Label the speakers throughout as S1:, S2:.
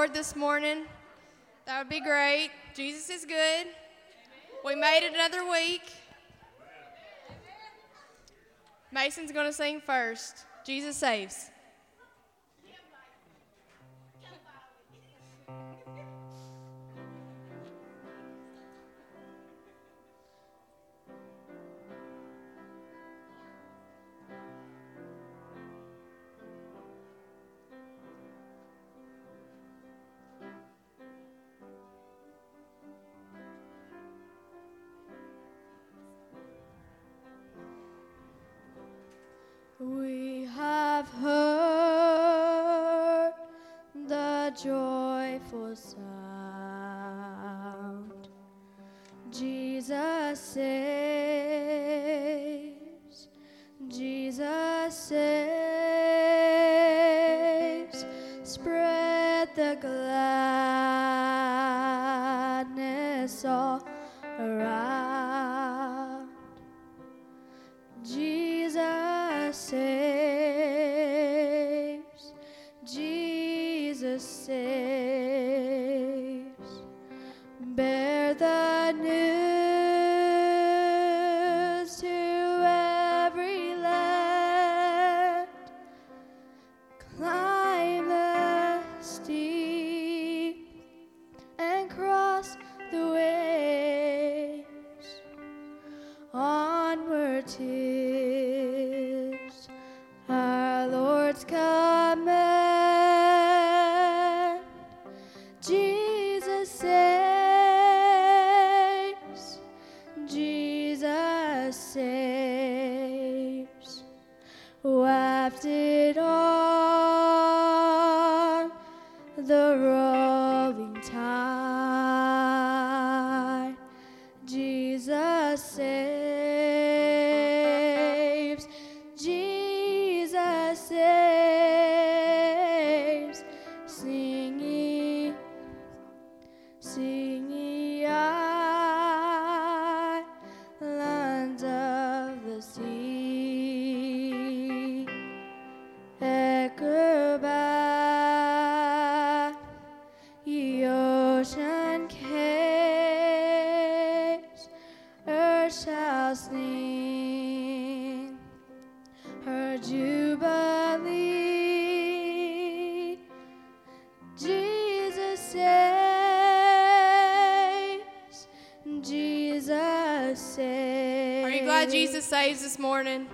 S1: Lord this morning. That would be great. Jesus is good. We made it another week. Mason's going to sing first. Jesus saves.
S2: We have heard the joyful sound. Jesus saves, Jesus saves.
S1: this morning.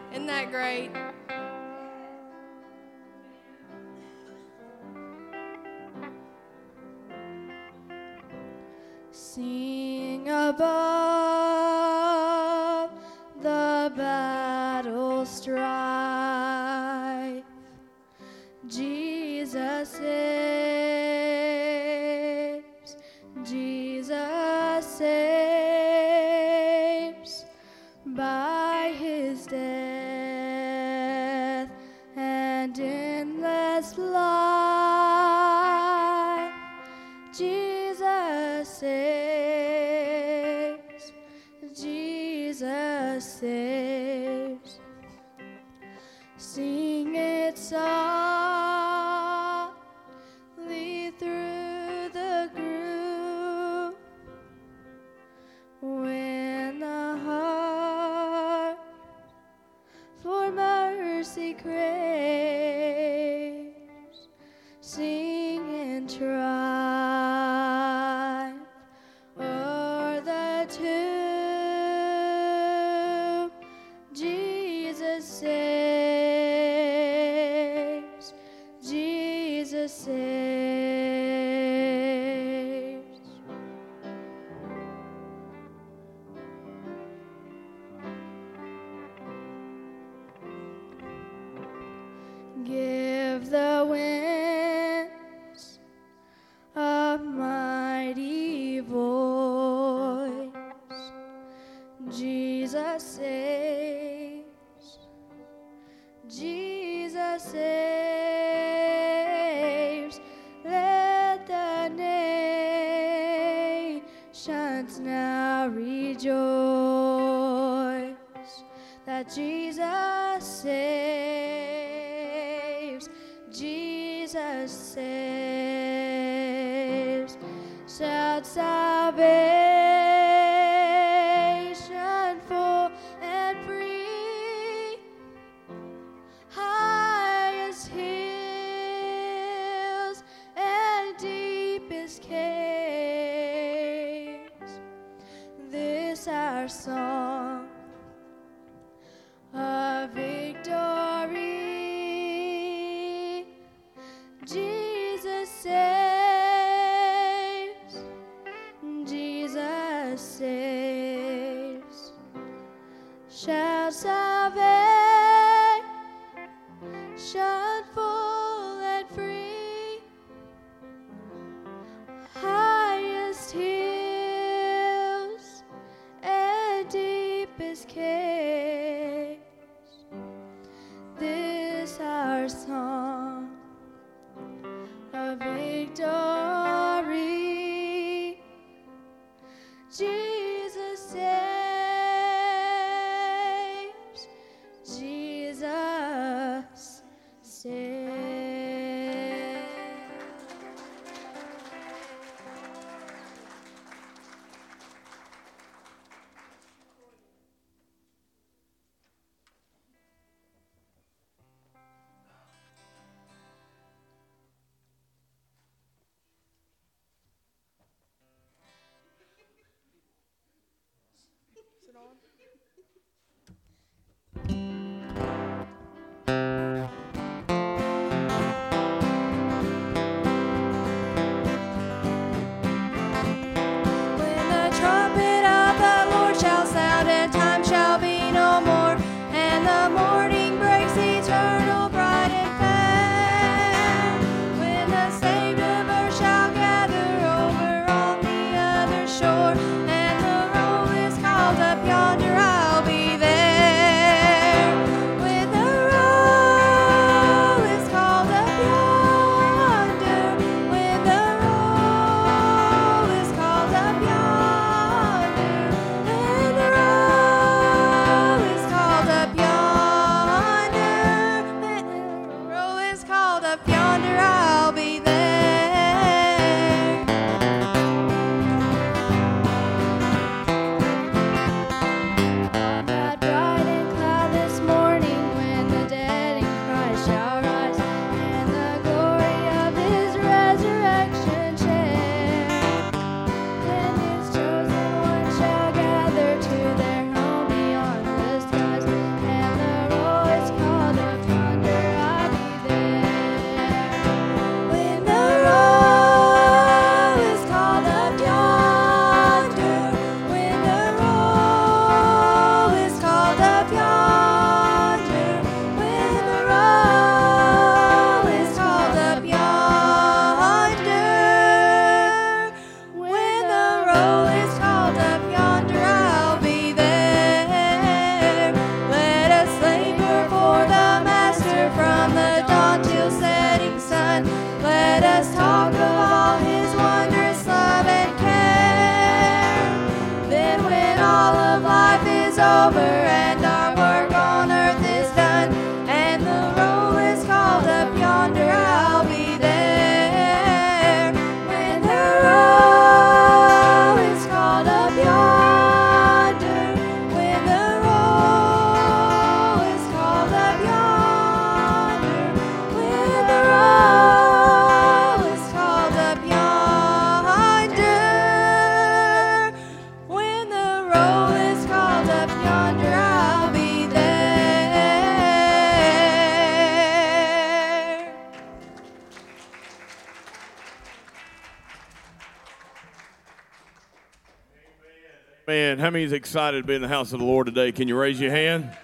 S3: How many is excited to be in the house of the Lord today? Can you raise your hand?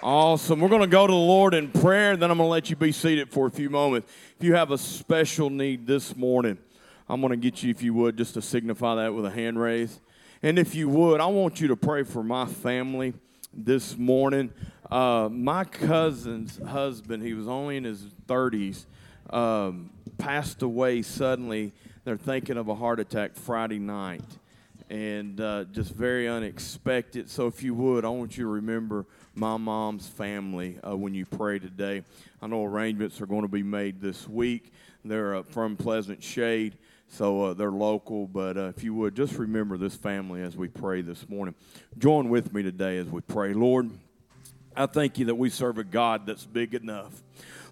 S3: Awesome. We're going to go to the Lord in prayer, and then I'm going to let you be seated for a few moments. If you have a special need this morning, I'm going to get you, if you would, just to signify that with a hand raise. And if you would, I want you to pray for my family this morning. Uh, my cousin's husband, he was only in his 30s, um, passed away suddenly. They're thinking of a heart attack Friday night and uh, just very unexpected. So, if you would, I want you to remember my mom's family uh, when you pray today. I know arrangements are going to be made this week. They're uh, from Pleasant Shade, So uh, they're local, but uh, if you would, just remember this family as we pray this morning. Join with me today as we pray. Lord, I thank you that we serve a God that's big enough.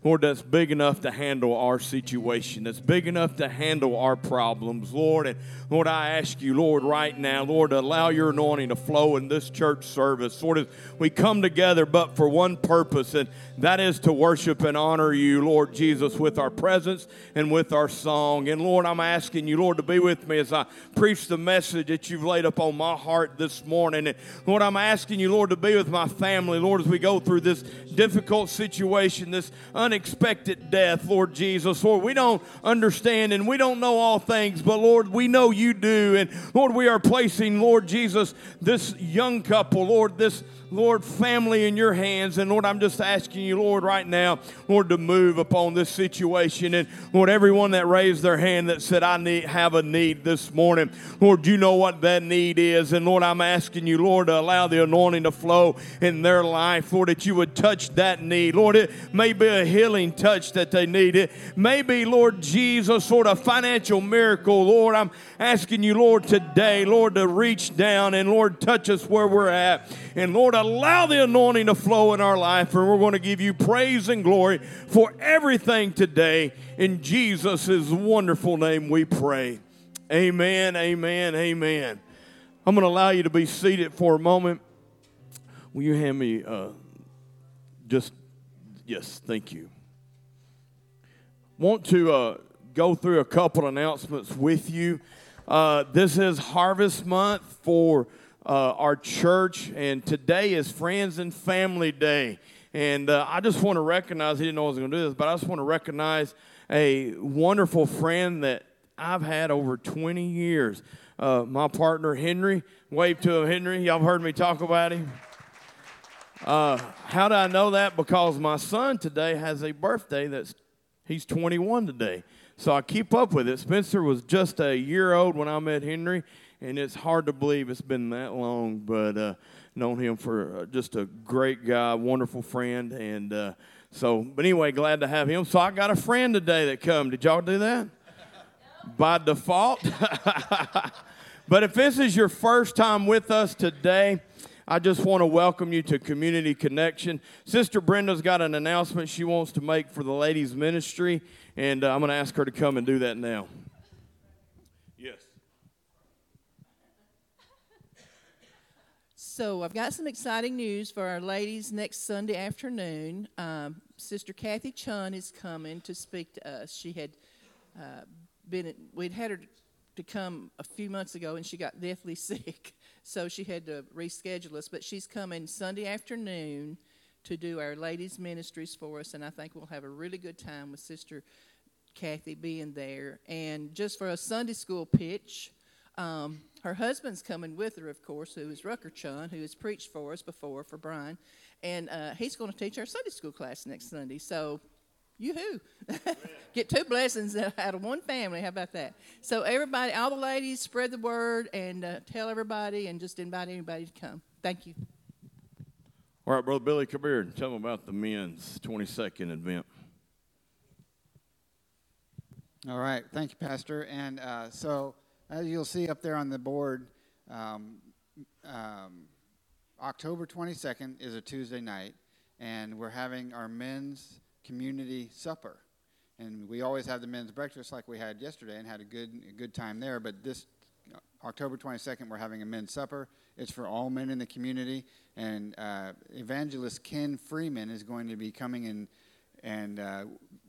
S3: Lord, that's big enough to handle our situation, that's big enough to handle our problems, Lord. And Lord, I ask you, Lord, right now, Lord, allow your anointing to flow in this church service. Lord, as we come together, but for one purpose, and that is to worship and honor you, Lord Jesus, with our presence and with our song. And Lord, I'm asking you, Lord, to be with me as I preach the message that you've laid upon my heart this morning. And Lord, I'm asking you, Lord, to be with my family, Lord, as we go through this difficult situation, this unexpected death, Lord Jesus. Lord, we don't understand and we don't know all things, but Lord, we know you do. And Lord, we are placing, Lord Jesus, this young couple, Lord, this Lord, family in your hands. And Lord, I'm just asking you, Lord, right now, Lord, to move upon this situation. And Lord, everyone that raised their hand that said, I need have a need this morning, Lord, you know what that need is. And Lord, I'm asking you, Lord, to allow the anointing to flow in their life, Lord, that you would touch that need. Lord, it may be a healing touch that they need. It may be, Lord Jesus, sort of financial miracle. Lord, I'm asking you, Lord, today, Lord, to reach down and Lord, touch us where we're at. And Lord, allow the anointing to flow in our life, and we're going to give you praise and glory for everything today. In Jesus' wonderful name we pray. Amen, amen, amen. I'm going to allow you to be seated for a moment. Will you hand me uh, just, yes, thank you. Want to uh, go through a couple announcements with you. Uh, this is Harvest Month for uh, our church, and today is Friends and Family Day. And uh, I just want to recognize, he didn't know I was going to do this, but I just want to recognize a wonderful friend that I've had over 20 years. Uh, my partner, Henry. Wave to him, Henry. Y'all heard me talk about him. Uh, how do I know that? Because my son today has a birthday that's, he's 21 today. So I keep up with it. Spencer was just a year old when I met Henry, and it's hard to believe it's been that long. But uh, known him for uh, just a great guy, wonderful friend, and uh, so. But anyway, glad to have him. So I got a friend today that come. Did y'all do that? By default. but if this is your first time with us today. I just want to welcome you to Community Connection. Sister Brenda's got an announcement she wants to make for the ladies' ministry, and uh, I'm going to ask her to come and do that now.
S4: So I've got some exciting news for our ladies next Sunday afternoon. Um, Sister Kathy Chun is coming to speak to us. She had uh, been, we'd had her to come a few months ago, and she got deathly sick, so she had to reschedule us. But she's coming Sunday afternoon to do our ladies' ministries for us, and I think we'll have a really good time with Sister Kathy being there. And just for a Sunday school pitch, um, her husband's coming with her, of course, who is Rucker Chun, who has preached for us before for Brian, and uh, he's going to teach our Sunday school class next Sunday. So, yoo-hoo, get two blessings out of one family. How about that? So, everybody, all the ladies, spread the word and uh, tell everybody, and just invite anybody to come. Thank you.
S3: All right, Brother Billy, come here and tell them about the men's 22nd event.
S5: All right, thank you, Pastor. And uh, so, as you'll see up there on the board, um, um, October 22nd is a Tuesday night, and we're having our men's community supper. And we always have the men's breakfast like we had yesterday and had a good, a good time there. But this October 22nd, we're having a men's supper. It's for all men in the community. And uh, evangelist Ken Freeman is going to be coming in and uh,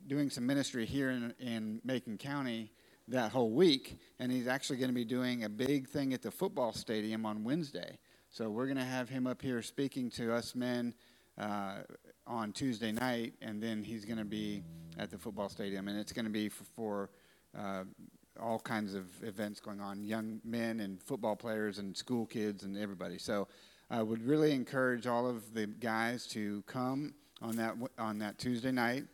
S5: doing some ministry here in, in Macon County that whole week, and he's actually going to be doing a big thing at the football stadium on Wednesday. So we're going to have him up here speaking to us men uh, on Tuesday night, and then he's going to be at the football stadium, and it's going to be for, for uh, all kinds of events going on, young men and football players and school kids and everybody. So I would really encourage all of the guys to come on that on that Tuesday night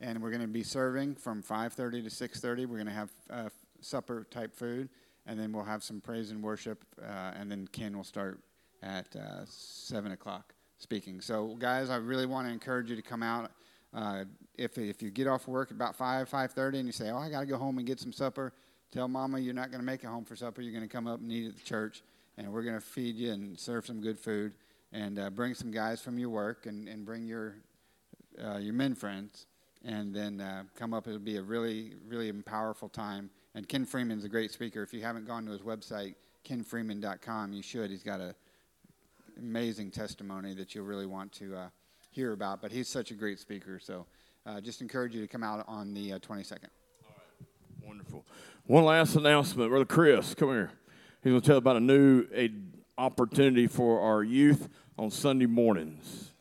S5: and we're going to be serving from 5.30 to 6.30 we're going to have uh, supper type food and then we'll have some praise and worship uh, and then ken will start at uh, 7 o'clock speaking. So guys i really want to encourage you to come out uh, if, if you get off work about 5 5.30 and you say oh i got to go home and get some supper tell Mama you're not going to make it home for supper. You're going to come up and eat at the church, and we're going to feed you and serve some good food, and uh, bring some guys from your work, and, and bring your uh, your men friends, and then uh, come up. It'll be a really really powerful time. And Ken Freeman's a great speaker. If you haven't gone to his website, kenfreeman.com, you should. He's got an amazing testimony that you'll really want to uh, hear about. But he's such a great speaker, so uh, just encourage you to come out on the uh, 22nd.
S3: Wonderful. One last announcement, brother Chris, come here. He's going to tell about a new a opportunity for our youth on Sunday mornings.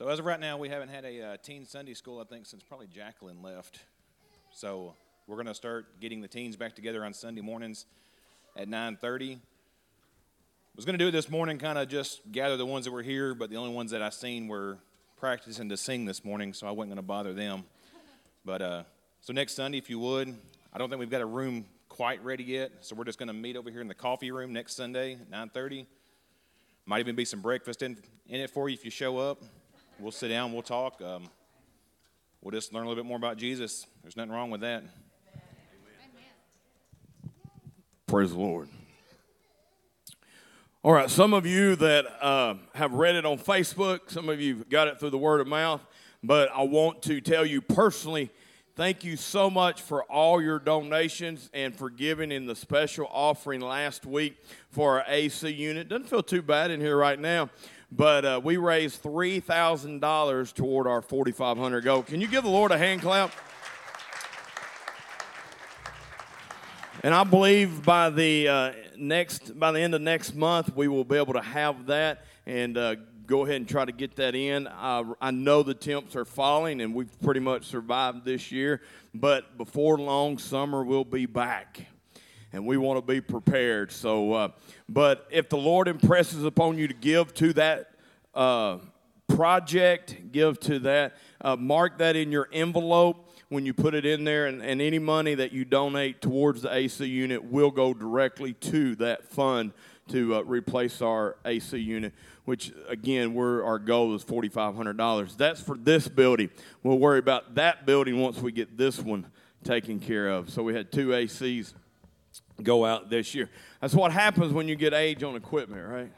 S6: So as of right now, we haven't had a uh, teen Sunday school, I think, since probably Jacqueline left. So we're going to start getting the teens back together on Sunday mornings at 9:30. Was going to do it this morning, kind of just gather the ones that were here, but the only ones that I seen were practicing to sing this morning, so I wasn't going to bother them. But uh, so next Sunday, if you would, I don't think we've got a room quite ready yet, so we're just going to meet over here in the coffee room next Sunday at 9:30. Might even be some breakfast in, in it for you if you show up. We'll sit down, we'll talk. Um, we'll just learn a little bit more about Jesus. There's nothing wrong with that.
S3: Praise the Lord. All right, some of you that uh, have read it on Facebook, some of you got it through the word of mouth, but I want to tell you personally thank you so much for all your donations and for giving in the special offering last week for our AC unit. Doesn't feel too bad in here right now, but uh, we raised $3,000 toward our 4,500 goal. Can you give the Lord a hand clap? And I believe by the uh, next, by the end of next month, we will be able to have that and uh, go ahead and try to get that in. Uh, I know the temps are falling, and we've pretty much survived this year. But before long, summer will be back, and we want to be prepared. So, uh, but if the Lord impresses upon you to give to that uh, project, give to that, uh, mark that in your envelope when you put it in there, and, and any money that you donate towards the AC unit will go directly to that fund to uh, replace our AC unit, which again, we're, our goal is $4,500. That's for this building. We'll worry about that building once we get this one taken care of. So we had two ACs go out this year. That's what happens when you get age on equipment, right?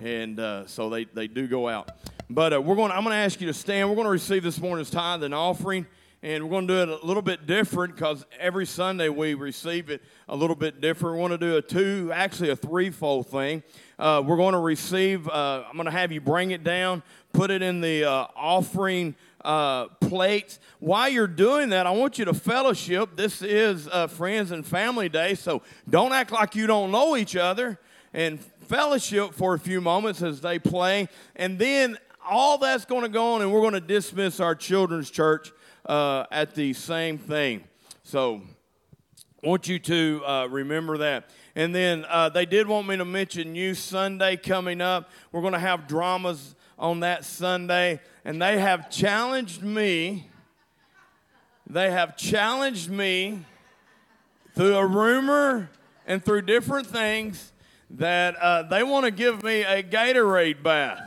S3: And uh, so they, they do go out. But uh, we're going. I'm going to ask you to stand. We're going to receive this morning's tithe and offering and we're going to do it a little bit different because every Sunday we receive it a little bit different. We're going to do a two, actually a threefold thing. Uh, we're going to receive. Uh, I'm going to have you bring it down, put it in the uh, offering uh, plates. While you're doing that, I want you to fellowship. This is uh, Friends and Family Day, so don't act like you don't know each other and fellowship for a few moments as they play, and then all that's going to go on, and we're going to dismiss our children's church uh, at the same thing. So I want you to uh, remember that. And then uh, they did want me to mention Youth Sunday coming up. We're going to have dramas on that Sunday, and they have challenged me. They have challenged me through a rumor and through different things that uh, they want to give me a Gatorade bath.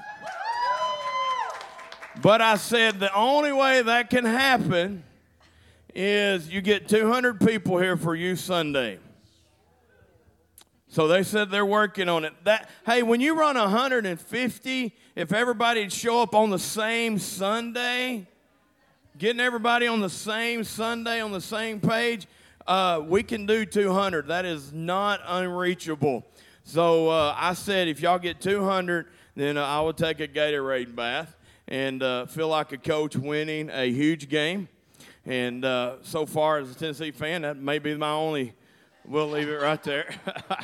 S3: But I said the only way that can happen is you get 200 people here for Youth Sunday. So they said they're working on it. That hey, when you run 150, if everybody'd show up on the same Sunday, getting everybody on the same Sunday on the same page, uh, we can do 200. That is not unreachable. So uh, I said, if y'all get 200, then uh, I will take a Gatorade bath and uh, feel like a coach winning a huge game. And uh, so far, as a Tennessee fan, that may be my only. We'll leave it right there.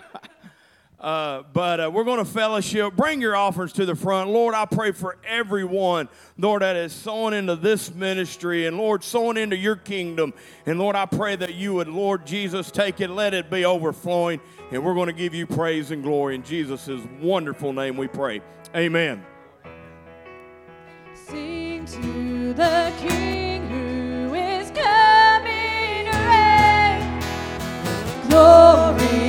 S3: Uh, but uh, we're going to fellowship. Bring your offers to the front. Lord, I pray for everyone, Lord, that is sowing into this ministry and, Lord, sowing into your kingdom. And, Lord, I pray that you would, Lord Jesus, take it, let it be overflowing. And we're going to give you praise and glory. In Jesus' wonderful name we pray. Amen.
S7: Sing to the King Glory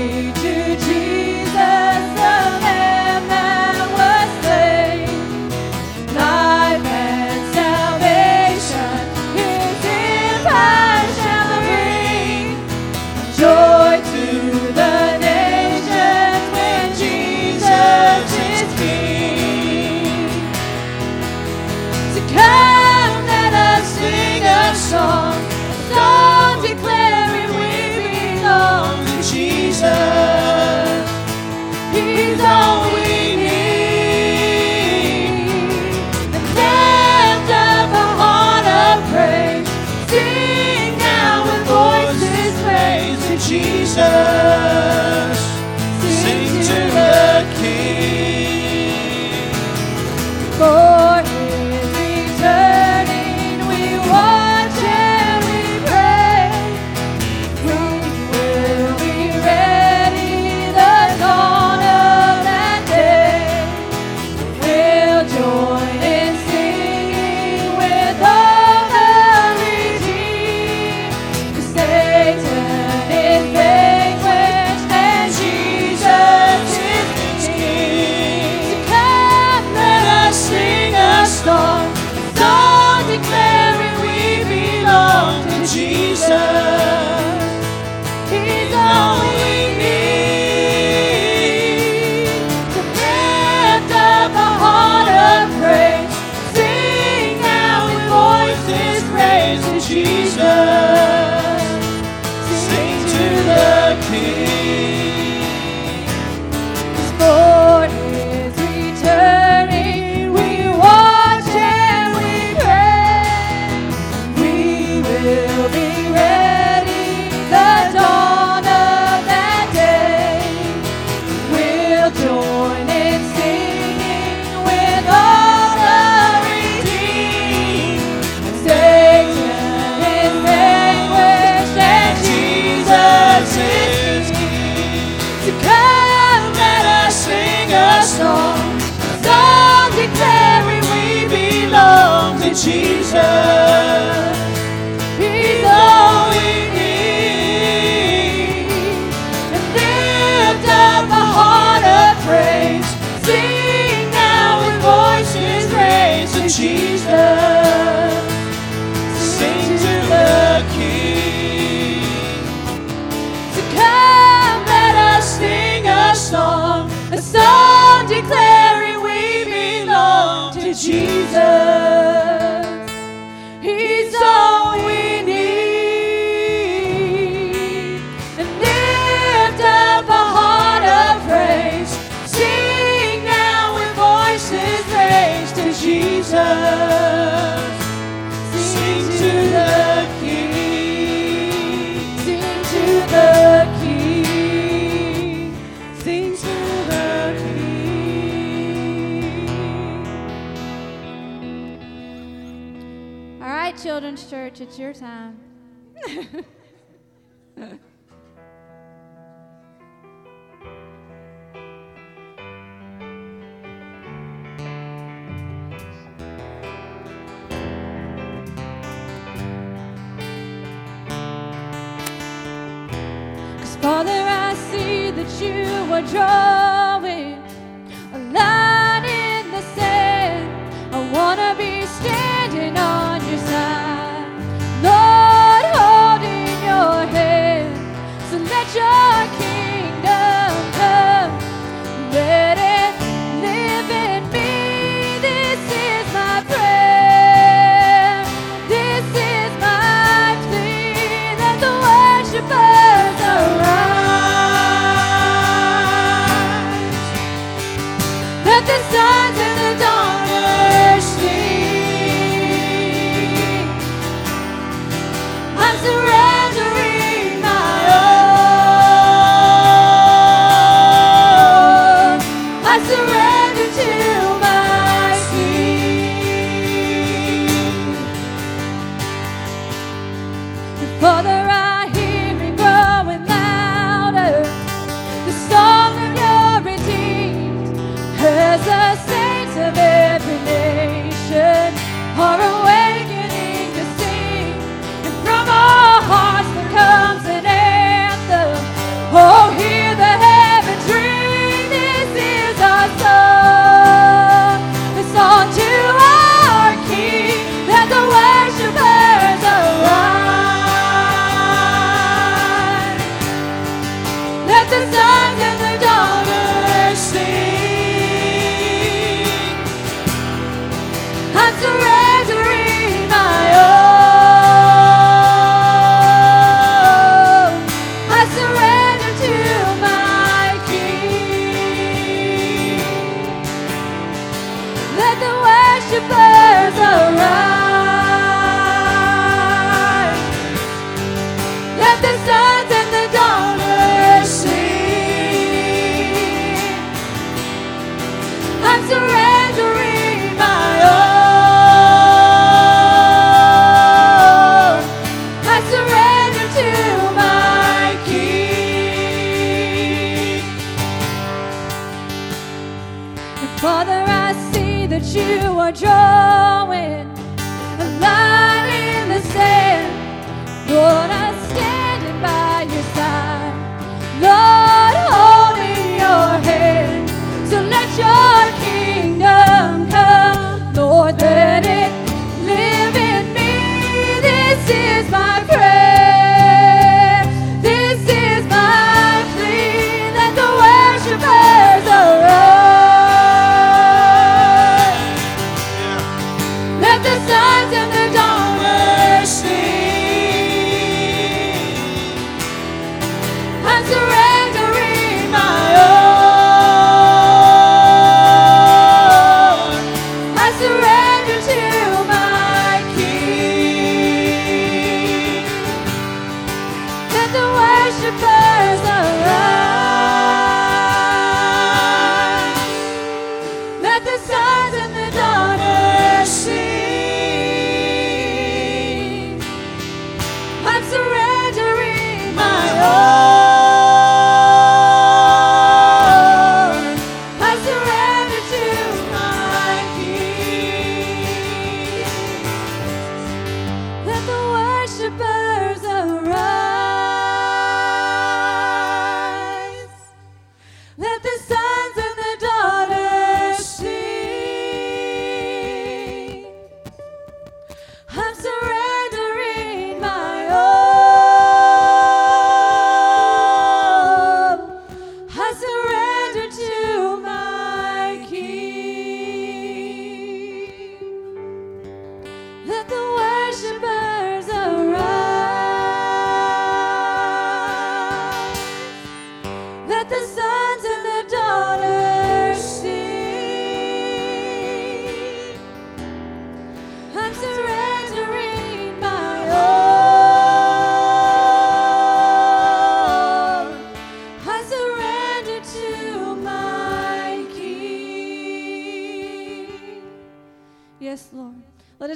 S2: it's your time.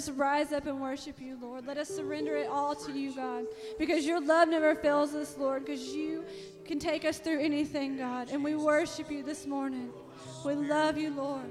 S2: us rise up and worship you, Lord. Let us surrender it all to you, God, because your love never fails us, Lord, because you can take us through anything, God. And we worship you this morning. We love you, Lord.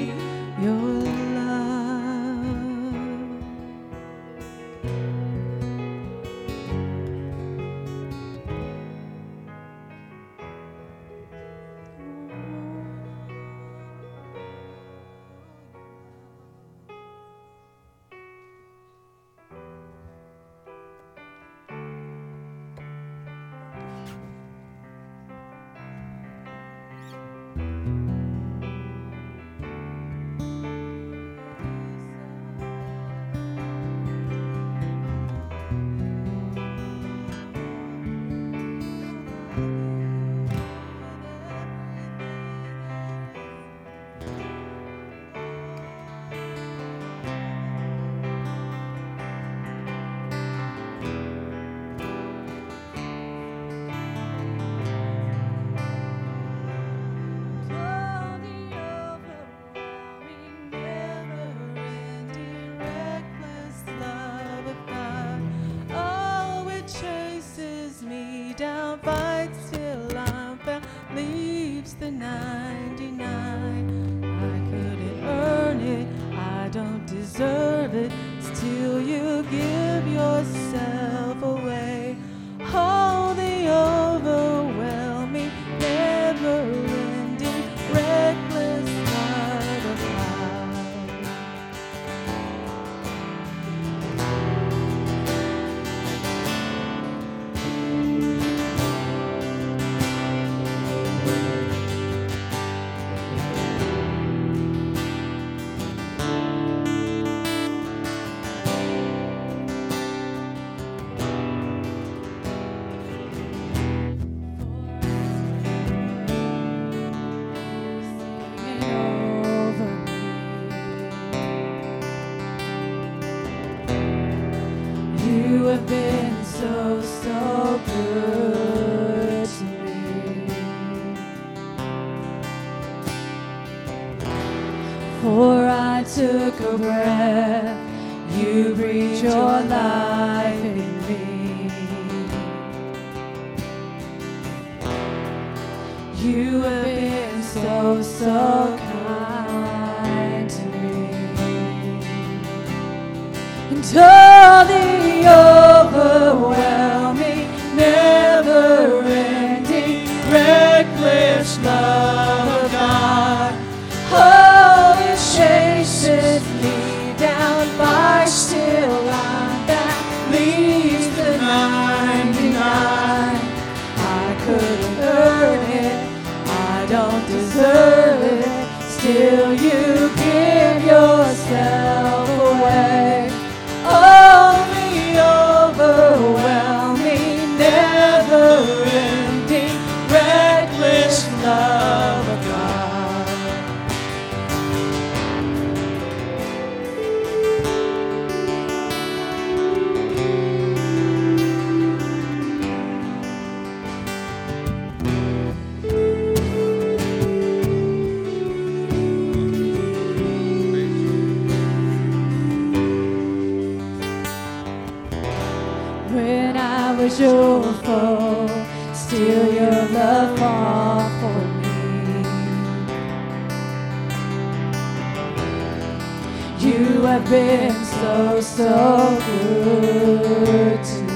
S2: been so, so good to me.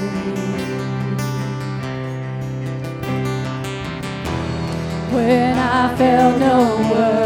S2: When I felt no worth.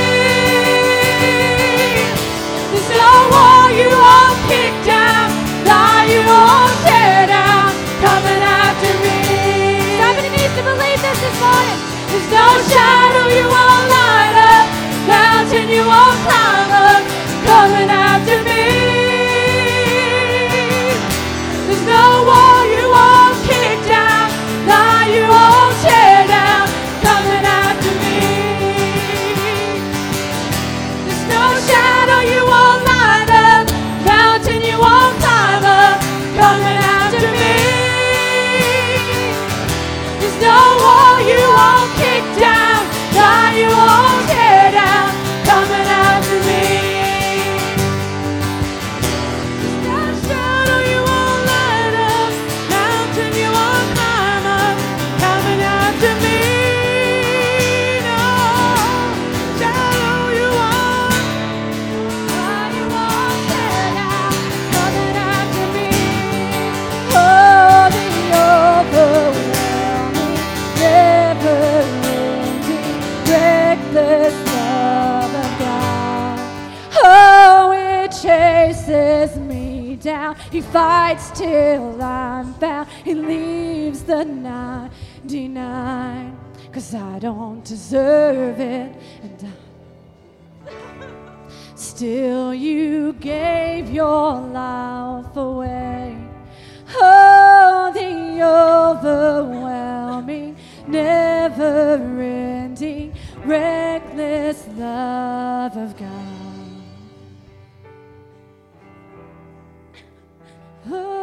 S2: Shadow you won't light up, mountain you won't climb up, coming after me. Till I'm found. He leaves the 99. Cause I don't deserve it. And I Still, you gave your life away. Oh, the overwhelming, never ending, reckless love of God. Oh,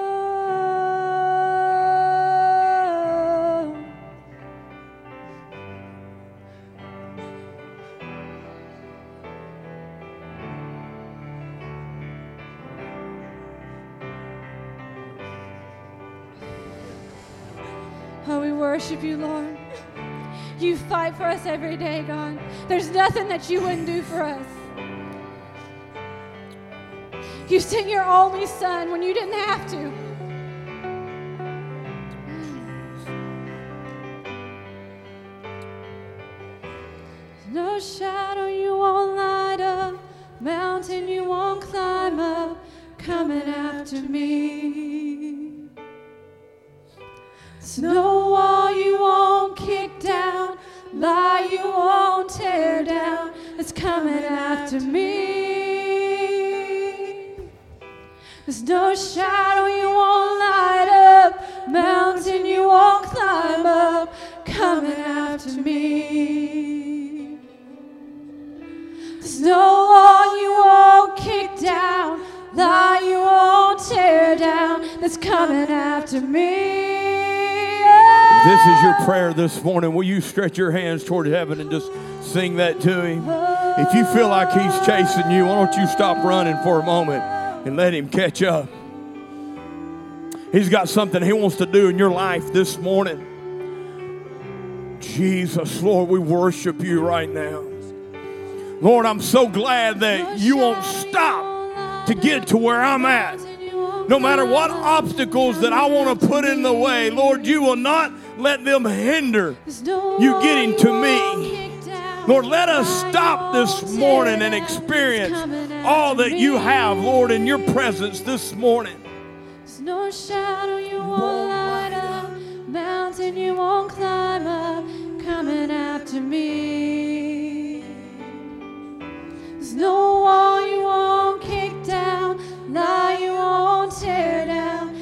S2: worship you, Lord. You fight for us every day, God. There's nothing that you wouldn't do for us. You sent your only son when you didn't have to. No shadow you won't light up, mountain you won't climb up, coming after me. There's no wall you won't kick down, lie you won't tear down, it's coming after me. There's no shadow you won't light up, mountain you won't climb up, coming after me. There's no wall you won't kick down, lie you won't tear down, that's coming after me.
S3: This is your prayer this morning. Will you stretch your hands toward heaven and just sing that to Him? If you feel like He's chasing you, why don't you stop running for a moment and let Him catch up? He's got something He wants to do in your life this morning. Jesus, Lord, we worship you right now. Lord, I'm so glad that you won't stop to get to where I'm at. No matter what obstacles that I want to put in the way, Lord, you will not let them hinder you getting to me. Lord, let us stop this morning and experience all that you have, Lord, in your presence this morning.
S2: There's no shadow you won't light up, mountain you won't climb up, coming after me. There's no wall you won't kick down, lie you won't tear down,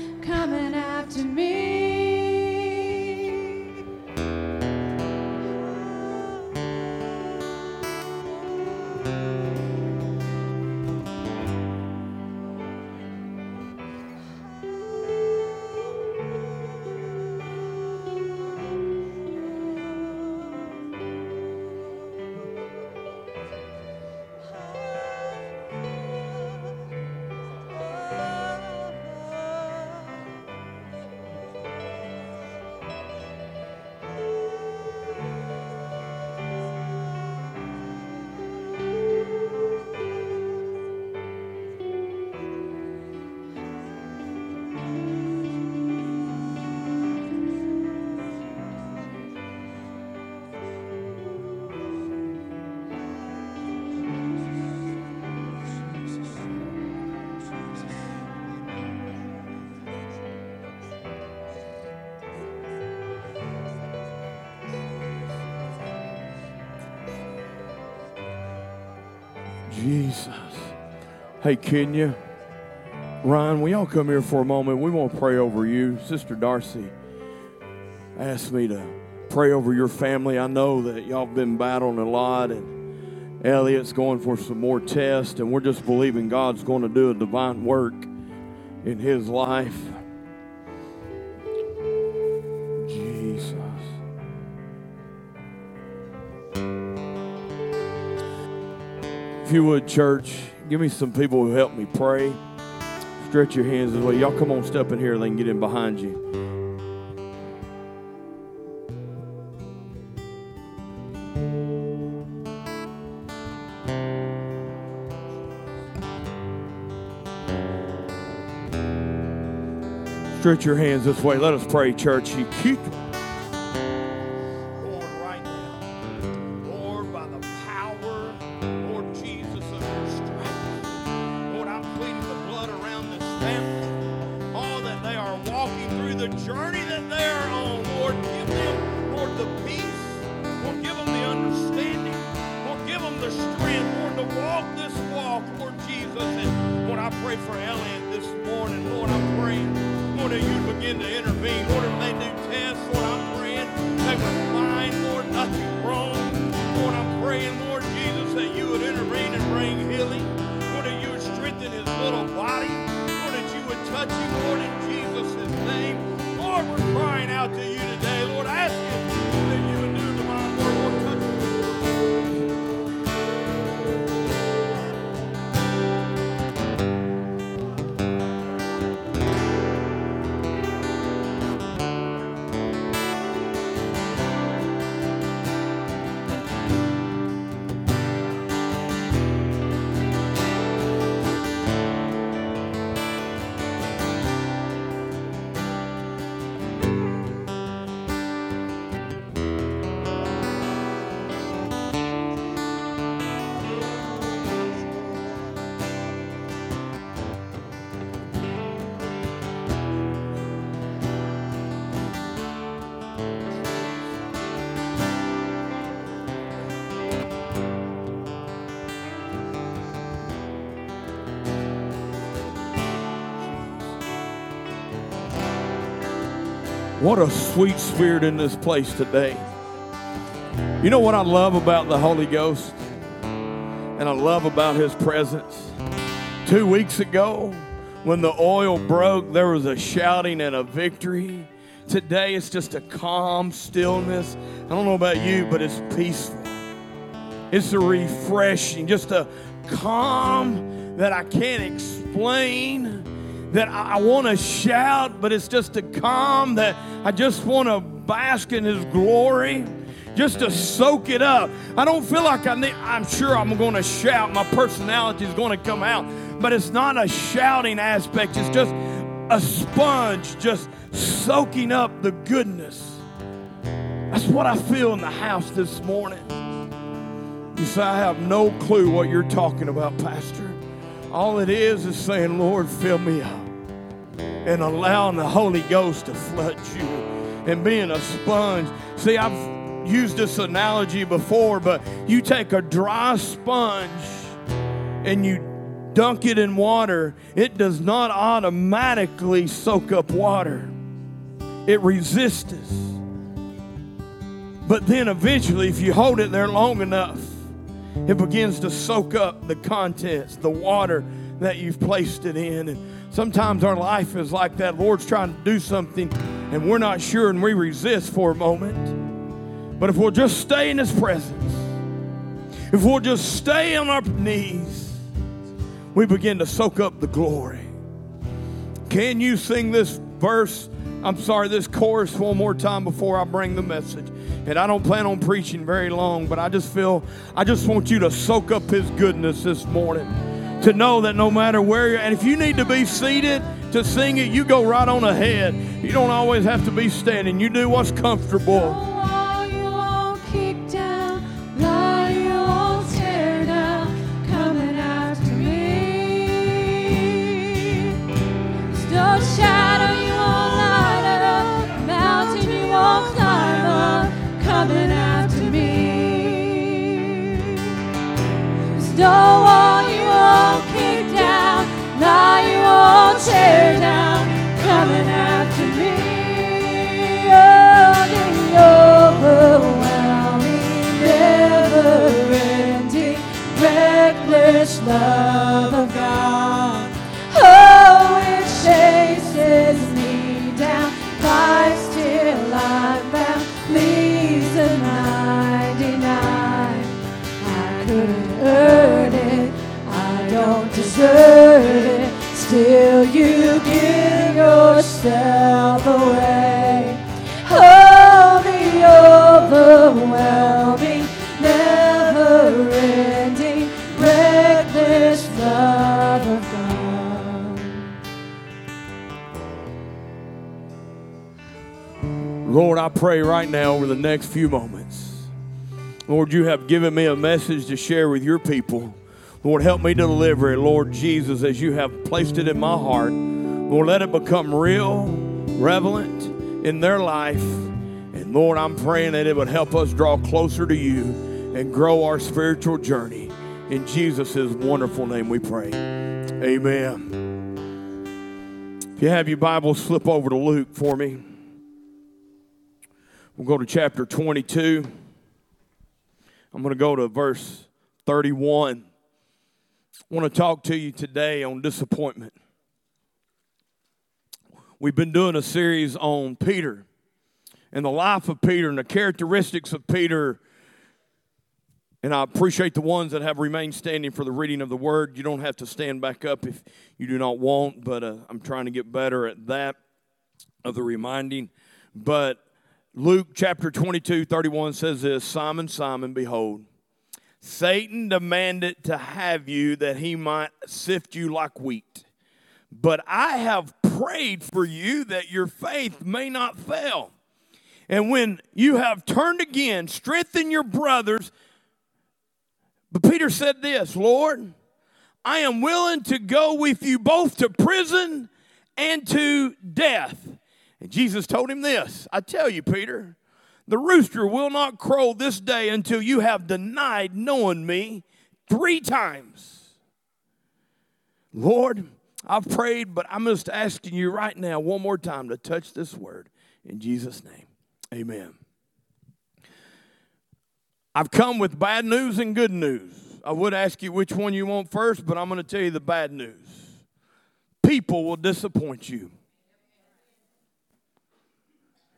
S3: Jesus. Hey, Kenya. Ryan, will y'all come here for a moment? We want to pray over you. Sister Darcy asked me to pray over your family. I know that y'all been battling a lot, and Elliot's going for some more tests, and we're just believing God's going to do a divine work in his life. If you would, church, give me some people who help me pray. Stretch your hands as well. Y'all come on, step in here. They can get in behind you. Stretch your hands this way. Let us pray, church. You keep. What a sweet spirit in this place today. You know what I love about the Holy Ghost? And I love about His presence? Two weeks ago, when the oil broke, there was a shouting and a victory. Today, it's just a calm stillness. I don't know about you, but it's peaceful. It's a refreshing, just a calm that I can't explain that I, want to shout, but it's just a calm that I just want to bask in His glory, just to soak it up. I don't feel like I need, I'm sure I'm going to shout. My personality is going to come out, but it's not a shouting aspect. It's just a sponge, just soaking up the goodness. That's what I feel in the house this morning. You say, I have no clue what you're talking about, Pastor. All it is is saying, Lord, fill me up. And allowing the Holy Ghost to flood you and being a sponge. See, I've used this analogy before, but you take a dry sponge and you dunk it in water, it does not automatically soak up water, it resists. But then eventually, if you hold it there long enough, it begins to soak up the contents, the water that you've placed it in. And sometimes our life is like that. Lord's trying to do something and we're not sure and we resist for a moment. But if we'll just stay in His presence, if we'll just stay on our knees, we begin to soak up the glory. Can you sing this verse? I'm sorry, this chorus one more time before I bring the message. And I don't plan on preaching very long, but I just feel, I just want you to soak up His goodness this morning. To know that no matter where you're, and if you need to be seated to sing it, you go right on ahead. You don't always have to be standing, you do what's comfortable.
S2: Lie, coming after me. There's no wall you won't kick down, lie you won't tear
S3: down. I pray right now over the next few moments. Lord, you have given me a message to share with your people. Lord, help me deliver it, Lord Jesus, as you have placed it in my heart. Lord, let it become real, relevant in their life. And Lord, I'm praying that it would help us draw closer to you and grow our spiritual journey. In Jesus' wonderful name we pray. Amen. If you have your Bible, slip over to Luke for me. We'll go to chapter 22. I'm going to go to verse 31. I want to talk to you today on disappointment. We've been doing a series on Peter and the life of Peter and the characteristics of Peter. And I appreciate the ones that have remained standing for the reading of the word. You don't have to stand back up if you do not want, but uh, I'm trying to get better at that of the reminding. But Luke chapter 22, 31 says this Simon, Simon, behold, Satan demanded to have you that he might sift you like wheat. But I have prayed for you that your faith may not fail. And when you have turned again, strengthen your brothers. But Peter said this Lord, I am willing to go with you both to prison and to death. And Jesus told him this I tell you, Peter, the rooster will not crow this day until you have denied knowing me three times. Lord, I've prayed, but I'm just asking you right now, one more time, to touch this word in Jesus' name. Amen. I've come with bad news and good news. I would ask you which one you want first, but I'm going to tell you the bad news. People will disappoint you.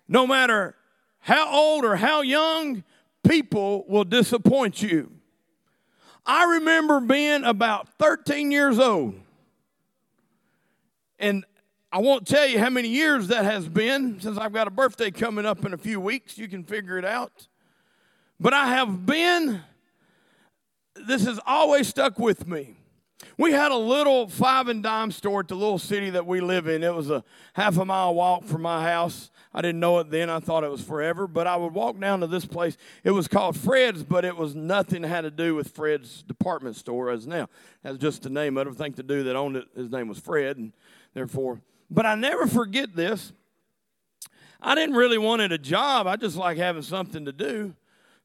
S3: No matter how old or how young, people will disappoint you. I remember being about 13 years old. And I won't tell you how many years that has been since I've got a birthday coming up in a few weeks. You can figure it out. But I have been, this has always stuck with me. We had a little five and dime store at the little city that we live in. It was a half a mile walk from my house. I didn't know it then. I thought it was forever. But I would walk down to this place. It was called Fred's, but it was nothing had to do with Fred's department store as now. That's just the name of it. I think the dude that owned it, his name was Fred, and therefore. But I never forget this. I didn't really wanted a job. I just like having something to do.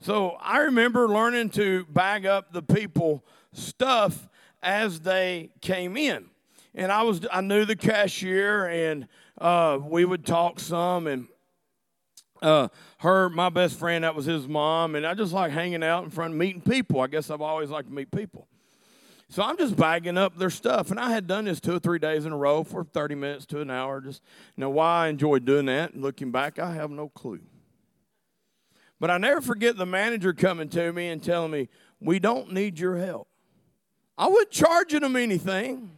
S3: So I remember learning to bag up the people stuff as they came in. And I was I knew the cashier and uh, we would talk some and uh, her my best friend that was his mom and I just like hanging out in front meeting people. I guess I've always liked to meet people. So I'm just bagging up their stuff. And I had done this two or three days in a row for 30 minutes to an hour. Just know why I enjoyed doing that. Looking back, I have no clue. But I never forget the manager coming to me and telling me, We don't need your help. I wasn't charging them anything.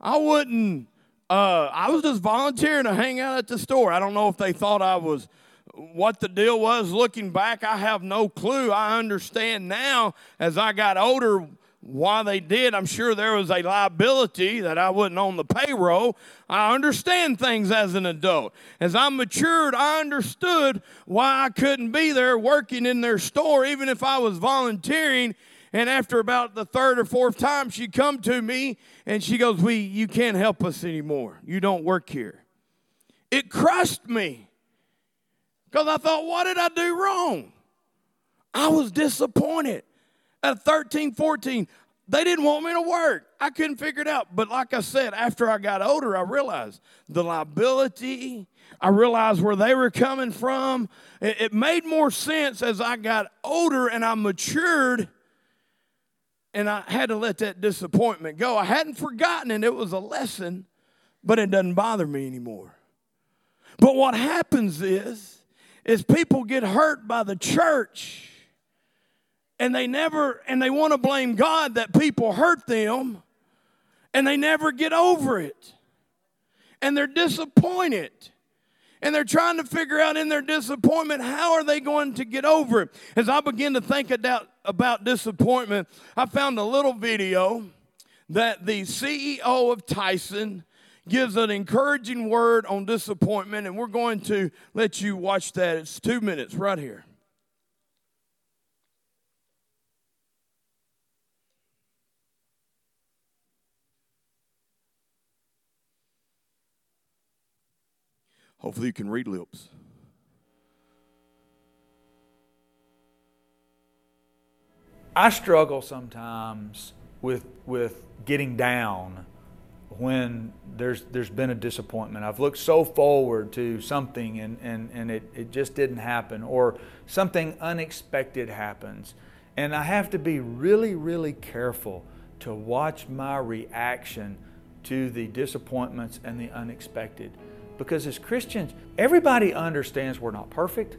S3: I wouldn't, uh, I was just volunteering to hang out at the store. I don't know if they thought I was, what the deal was. Looking back, I have no clue. I understand now as I got older why they did. I'm sure there was a liability that I wasn't on the payroll. I understand things as an adult. As I matured, I understood why I couldn't be there working in their store, even if I was volunteering and after about the third or fourth time, she come to me and she goes, "We, you can't help us anymore. You don't work here." It crushed me because I thought, "What did I do wrong?" I was disappointed. At 13, 14, they didn't want me to work. I couldn't figure it out. But like I said, after I got older, I realized the liability. I realized where they were coming from. It made more sense as I got older and I matured and I had to let that disappointment go. I hadn't forgotten it, it was a lesson, but it doesn't bother me anymore. But what happens is, is people get hurt by the church and they never and they want to blame God that people hurt them and they never get over it. and they're disappointed. And they're trying to figure out in their disappointment how are they going to get over it. As I begin to think about, about disappointment, I found a little video that the CEO of Tyson gives an encouraging word on disappointment, and we're going to let you watch that. It's two minutes right here. Hopefully, you can read lips.
S8: I struggle sometimes with with getting down when there's there's been a disappointment. I've looked so forward to something and, and, and it, it just didn't happen or something unexpected happens. And I have to be really, really careful to watch my reaction to the disappointments and the unexpected. Because as Christians, everybody understands we're not perfect.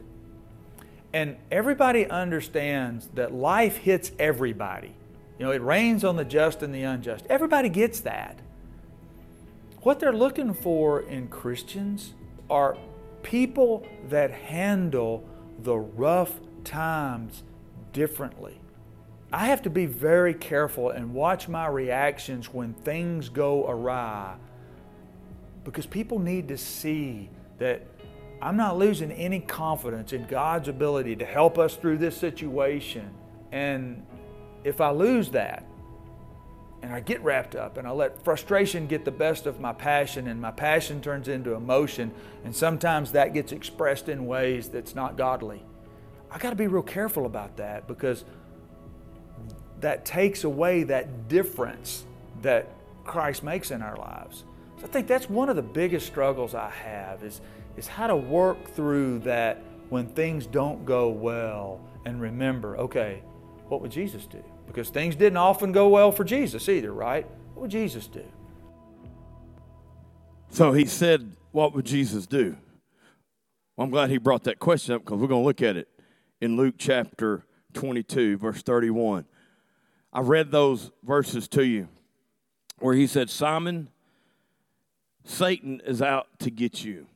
S8: And everybody understands that life hits everybody. You know, it rains on the just and the unjust. Everybody gets that. What they're looking for in Christians are people that handle the rough times differently. I have to be very careful and watch my reactions when things go awry because people need to see that I'm not losing any confidence in God's ability to help us through this situation. And if I lose that, and I get wrapped up and I let frustration get the best of my passion, and my passion turns into emotion, and sometimes that gets expressed in ways that's not godly. I got to be real careful about that because that takes away that difference that Christ makes in our lives. So I think that's one of the biggest struggles I have is, is how to work through that when things don't go well and remember, okay, what would Jesus do? Because things didn't often go well for Jesus either, right? What would Jesus do?
S3: So he said, What would Jesus do? Well, I'm glad he brought that question up because we're going to look at it in Luke chapter 22, verse 31. I read those verses to you where he said, Simon, Satan is out to get you.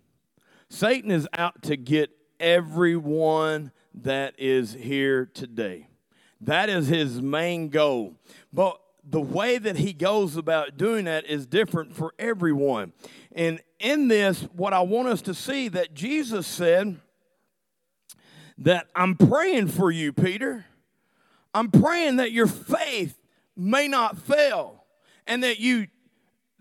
S3: Satan is out to get everyone that is here today. That is his main goal. But the way that he goes about doing that is different for everyone. And in this, what I want us to see that Jesus said that I'm praying for you, Peter. I'm praying that your faith may not fail and that you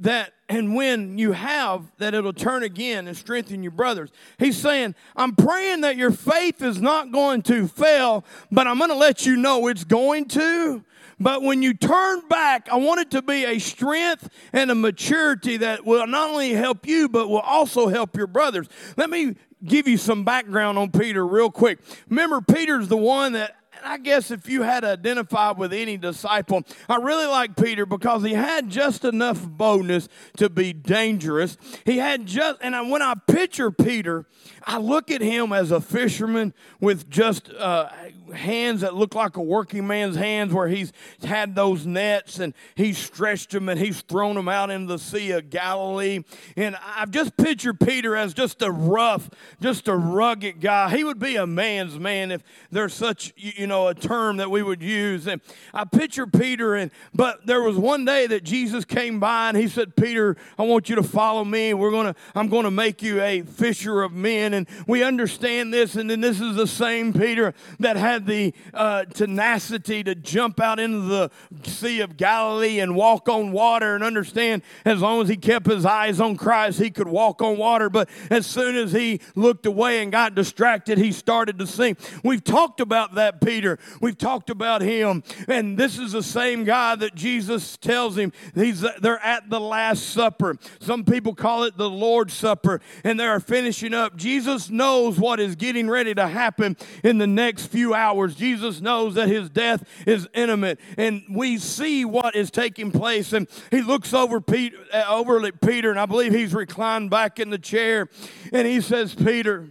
S3: that and when you have that it'll turn again and strengthen your brothers. He's saying i'm praying that your faith is not going to fail but i'm going to let you know it's going to. But when you turn back i want it to be a strength and a maturity that will not only help you but will also help your brothers. Let me give you some background on peter real quick. Remember peter's the one that I guess if you had to identify with any disciple, I really like Peter because he had just enough boldness to be dangerous. He had just, and when I picture Peter, I look at him as a fisherman with just uh, hands that look like a working man's hands, where he's had those nets and he's stretched them and he's thrown them out into the Sea of Galilee. And I've just pictured Peter as just a rough, just a rugged guy. He would be a man's man if there's such, you know, a term that we would use. And I picture Peter, and but there was one day that Jesus came by and he said, Peter, I want you to follow me. We're gonna, I'm gonna make you a fisher of men. And we understand this, and then this is the same Peter that had the uh, tenacity to jump out into the Sea of Galilee and walk on water and understand as long as he kept his eyes on Christ, he could walk on water. But as soon as he looked away and got distracted, he started to sink. We've talked about that Peter. We've talked about him. And this is the same guy that Jesus tells him he's they're at the Last Supper. Some people call it the Lord's Supper, and they are finishing up. Jesus knows what is getting ready to happen in the next few hours. Jesus knows that his death is intimate, and we see what is taking place. And he looks over Peter, uh, over at Peter, and I believe he's reclined back in the chair, and he says, Peter,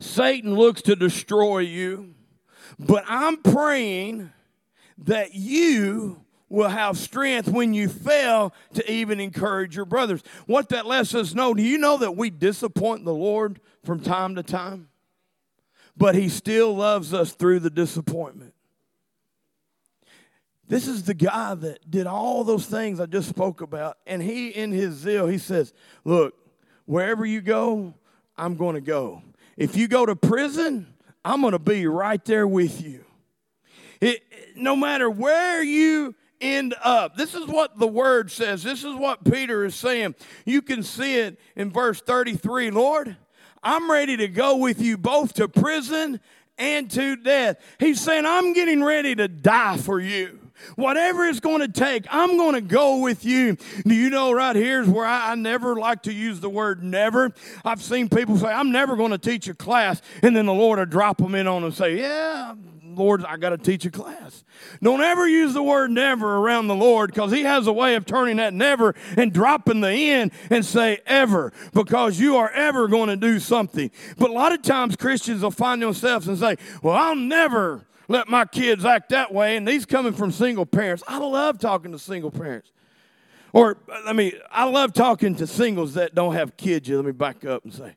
S3: Satan looks to destroy you, but I'm praying that you will have strength when you fail to even encourage your brothers. What that lets us know, do you know that we disappoint the Lord from time to time? But He still loves us through the disappointment. This is the guy that did all those things I just spoke about. And he, in his zeal, he says, Look, wherever you go, I'm going to go. If you go to prison, I'm going to be right there with you. It, no matter where you end up. This is what the word says. This is what Peter is saying. You can see it in verse 33 Lord, I'm ready to go with you both to prison and to death. He's saying, I'm getting ready to die for you. Whatever it's going to take, I'm going to go with you. Do you know right here's where I, I never like to use the word never. I've seen people say, I'm never going to teach a class, and then the Lord will drop them in on them and say, Yeah, Lord, I got to teach a class. Don't ever use the word never around the Lord because He has a way of turning that never and dropping the in and say ever because you are ever going to do something. But a lot of times Christians will find themselves and say, Well, I'll never let my kids act that way. And these coming from single parents. I love talking to single parents. Or, uh, let me, I love talking to singles that don't have kids. Let me back up and say,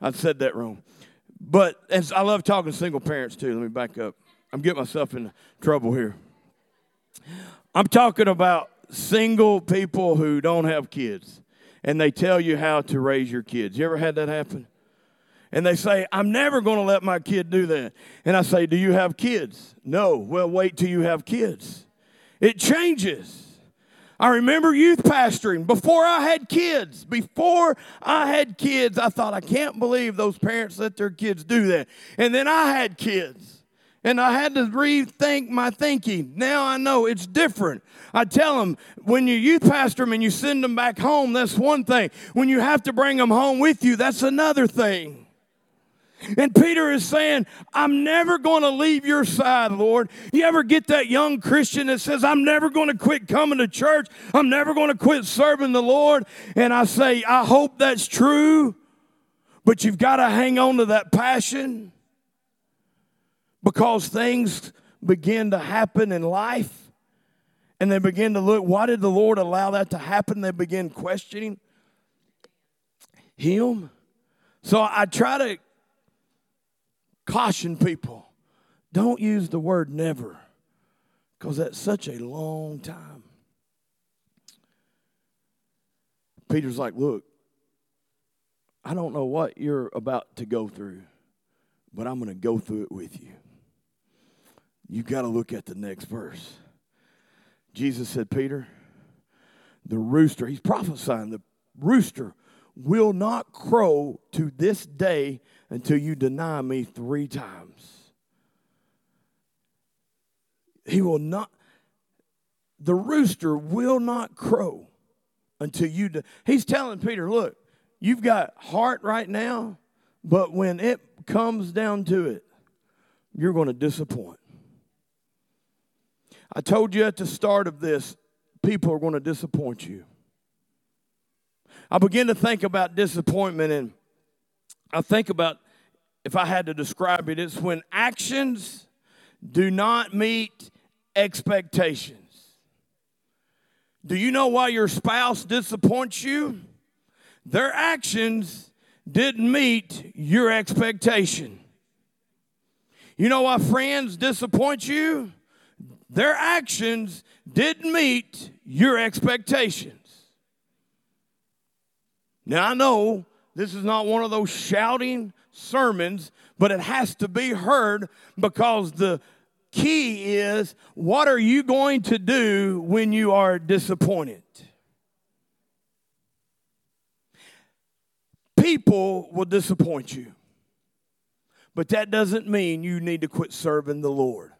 S3: I said that wrong. But and I love talking to single parents too. Let me back up. I'm getting myself in trouble here. I'm talking about single people who don't have kids and they tell you how to raise your kids. You ever had that happen? And they say, I'm never going to let my kid do that. And I say, Do you have kids? No. Well, wait till you have kids. It changes. I remember youth pastoring before I had kids. Before I had kids, I thought, I can't believe those parents let their kids do that. And then I had kids. And I had to rethink my thinking. Now I know it's different. I tell them when you youth pastor them and you send them back home, that's one thing. When you have to bring them home with you, that's another thing. And Peter is saying, I'm never going to leave your side, Lord. You ever get that young Christian that says, I'm never going to quit coming to church, I'm never going to quit serving the Lord? And I say, I hope that's true, but you've got to hang on to that passion because things begin to happen in life and they begin to look, why did the Lord allow that to happen? They begin questioning Him. So I try to caution people don't use the word never because that's such a long time. Peter's like, Look, I don't know what you're about to go through, but I'm going to go through it with you you got to look at the next verse. Jesus said, Peter, the rooster, he's prophesying, the rooster will not crow to this day until you deny me three times. He will not, the rooster will not crow until you, de- he's telling Peter, look, you've got heart right now, but when it comes down to it, you're going to disappoint. I told you at the start of this, people are going to disappoint you. I begin to think about disappointment, and I think about if I had to describe it, it's when actions do not meet expectations. Do you know why your spouse disappoints you? Their actions didn't meet your expectation. You know why friends disappoint you? their actions didn't meet your expectations. Now, I know this is not one of those shouting sermons, but it has to be heard because the key is what are you going to do when you are disappointed? People will disappoint you, but that doesn't mean you need to quit serving the Lord.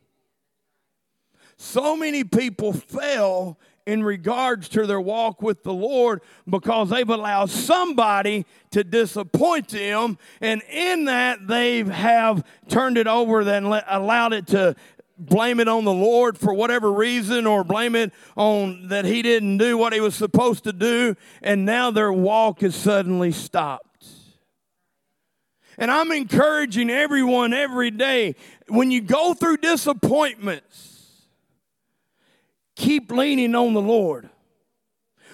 S3: So many people fail in regards to their walk with the Lord because they've allowed somebody to disappoint them, and in that they have turned it over and allowed it to blame it on the Lord for whatever reason or blame it on that he didn't do what he was supposed to do, and now their walk is suddenly stopped. And I'm encouraging everyone every day when you go through disappointments, keep leaning on the Lord.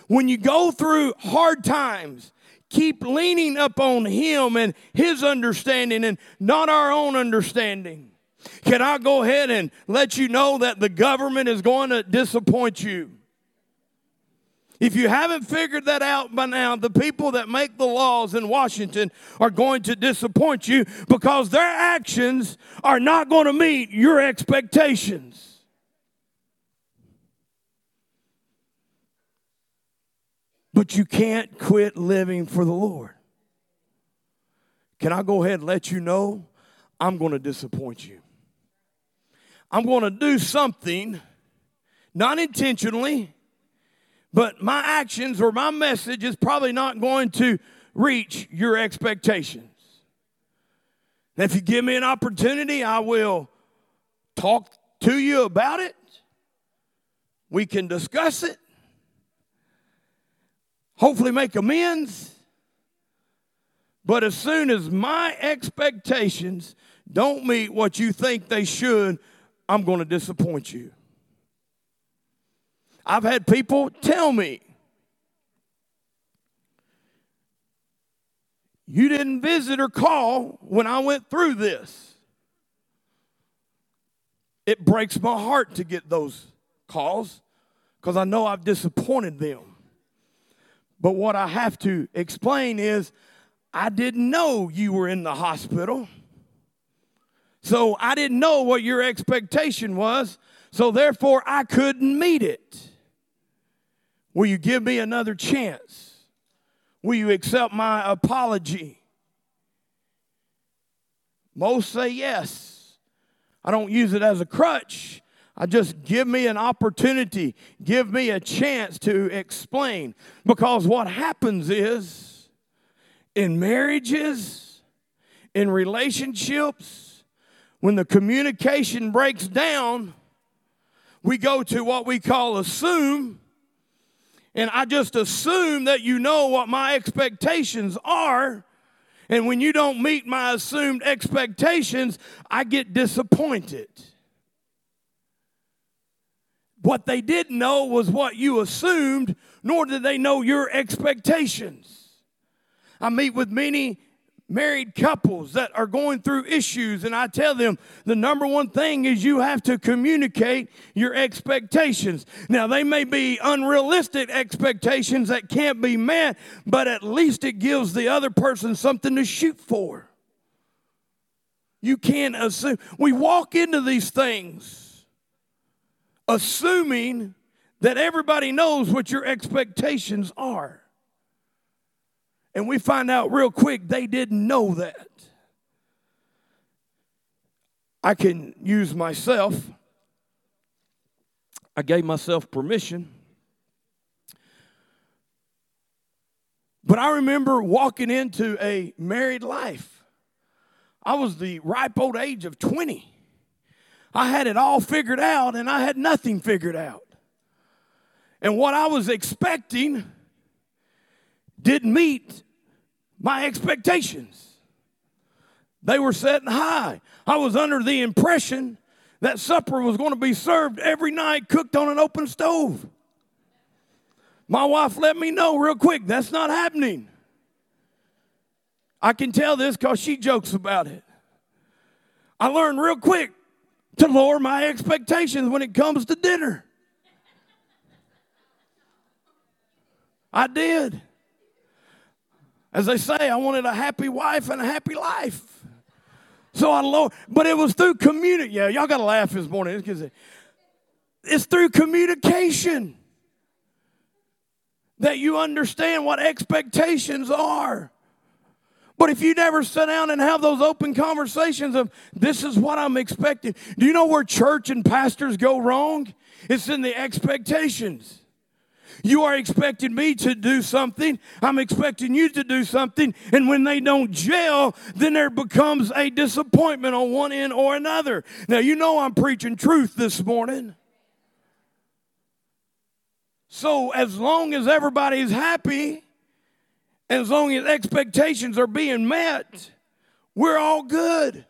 S3: When you go through hard times, keep leaning upon Him and His understanding and not our own understanding. Can I go ahead and let you know that the government is going to disappoint you? If you haven't figured that out by now, the people that make the laws in Washington are going to disappoint you because their actions are not going to meet your expectations. But you can't quit living for the Lord. Can I go ahead and let you know I'm going to disappoint you? I'm going to do something, not intentionally, but my actions or my message is probably not going to reach your expectations. And if you give me an opportunity, I will talk to you about it. We can discuss it. Hopefully, make amends. But as soon as my expectations don't meet what you think they should, I'm going to disappoint you. I've had people tell me, You didn't visit or call when I went through this. It breaks my heart to get those calls because I know I've disappointed them. But what I have to explain is I didn't know you were in the hospital. So I didn't know what your expectation was. So therefore, I couldn't meet it. Will you give me another chance? Will you accept my apology? Most say yes. I don't use it as a crutch. I just give me an opportunity, give me a chance to explain. Because what happens is in marriages, in relationships, when the communication breaks down, we go to what we call assume and I just assume that you know what my expectations are. And when you don't meet my assumed expectations, I get disappointed. What they didn't know was what you assumed, nor did they know your expectations. I meet with many married couples that are going through issues, and I tell them the number one thing is you have to communicate your expectations. Now, they may be unrealistic expectations that can't be met, but at least it gives the other person something to shoot for. You can't assume. We walk into these things assuming that everybody knows what your expectations are. And we find out real quick they didn't know that. I can use myself. I gave myself permission. But I remember walking into a married life. I was the ripe old age of 20. I had it all figured out and I had nothing figured out. And what I was expecting didn't meet my expectations. They were setting high. I was under the impression that supper was going to be served every night, cooked on an open stove. My wife let me know real quick that's not happening. I can tell this because she jokes about it. I learned real quick to lower my expectations when it comes to dinner. I did. As they say, I wanted a happy wife and a happy life. So I low, but it was through community. Yeah, y'all got to laugh this morning it's through communication that you understand what expectations are. But if you never sit down and have those open conversations of this is what I'm expecting, do you know where church and pastors go wrong? It's in the expectations. You are expecting me to do something. I'm expecting you to do something. And when they don't gel, then there becomes a disappointment on one end or another. Now, you know I'm preaching truth this morning. So, as long as everybody's is happy, as long as expectations are being met, we're all good.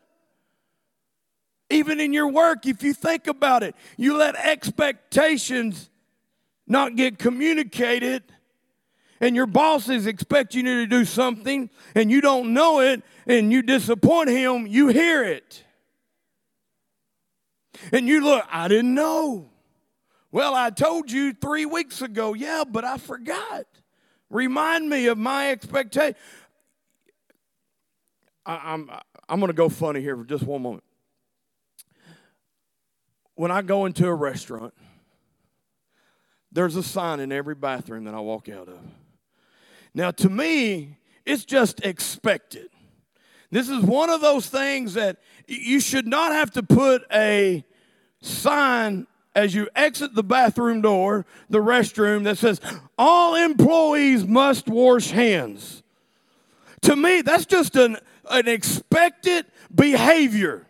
S3: Even in your work, if you think about it, you let expectations not get communicated, and your bosses expect you to do something, and you don't know it, and you disappoint him, you hear it. And you look, I didn't know. Well, I told you three weeks ago. Yeah, but I forgot. Remind me of my expectation. I'm I'm going to go funny here for just one moment. When I go into a restaurant, there's a sign in every bathroom that I walk out of. Now, to me, it's just expected. This is one of those things that you should not have to put a sign as you exit the bathroom door, the restroom, that says, All employees must wash hands. To me, that's just an, an expected behavior.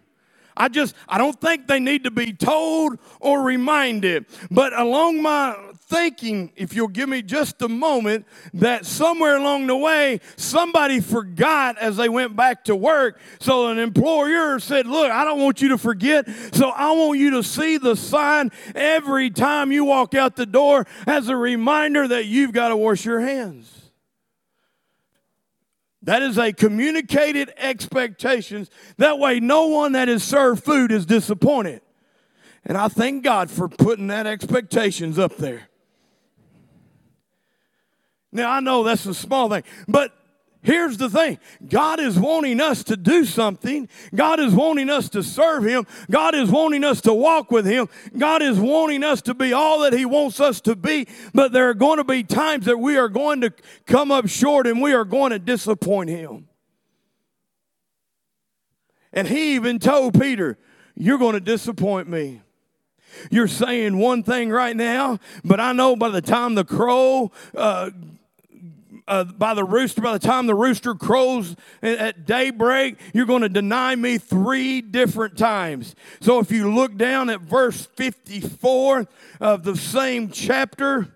S3: I just, I don't think they need to be told or reminded. But along my thinking, if you'll give me just a moment, that somewhere along the way, somebody forgot as they went back to work. So an employer said, Look, I don't want you to forget. So I want you to see the sign every time you walk out the door as a reminder that you've got to wash your hands. That is a communicated expectations. That way, no one that is served food is disappointed. And I thank God for putting that expectations up there. Now, I know that's a small thing, but Here's the thing God is wanting us to do something. God is wanting us to serve Him. God is wanting us to walk with Him. God is wanting us to be all that He wants us to be. But there are going to be times that we are going to come up short and we are going to disappoint Him. And He even told Peter, You're going to disappoint me. You're saying one thing right now, but I know by the time the crow uh, uh, by the rooster, by the time the rooster crows at daybreak, you're going to deny me three different times. So if you look down at verse 54 of the same chapter,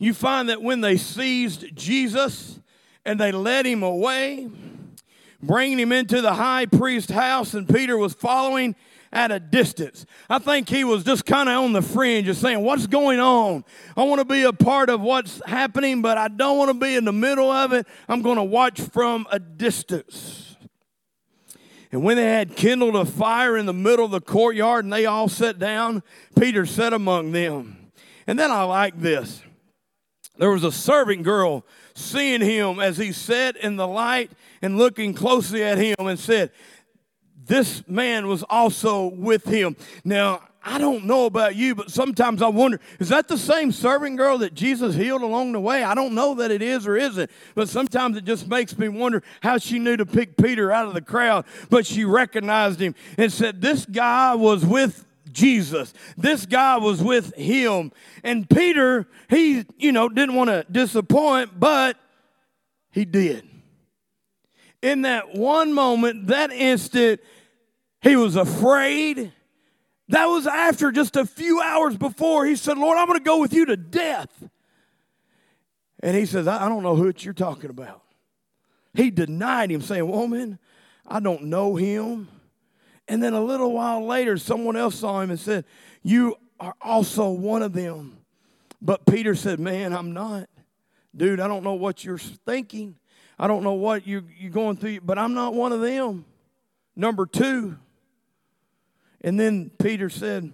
S3: you find that when they seized Jesus and they led him away, bringing him into the high priest's house, and Peter was following at a distance. I think he was just kind of on the fringe, just saying, What's going on? I want to be a part of what's happening, but I don't want to be in the middle of it. I'm going to watch from a distance. And when they had kindled a fire in the middle of the courtyard and they all sat down, Peter sat among them. And then I like this. There was a servant girl seeing him as he sat in the light and looking closely at him and said, this man was also with him. Now, I don't know about you, but sometimes I wonder is that the same servant girl that Jesus healed along the way? I don't know that it is or isn't, but sometimes it just makes me wonder how she knew to pick Peter out of the crowd. But she recognized him and said, This guy was with Jesus. This guy was with him. And Peter, he, you know, didn't want to disappoint, but he did. In that one moment, that instant, he was afraid. That was after just a few hours before he said, Lord, I'm going to go with you to death. And he says, I don't know who you're talking about. He denied him, saying, Woman, I don't know him. And then a little while later, someone else saw him and said, You are also one of them. But Peter said, Man, I'm not. Dude, I don't know what you're thinking. I don't know what you're, you're going through, but I'm not one of them. Number two, and then Peter said,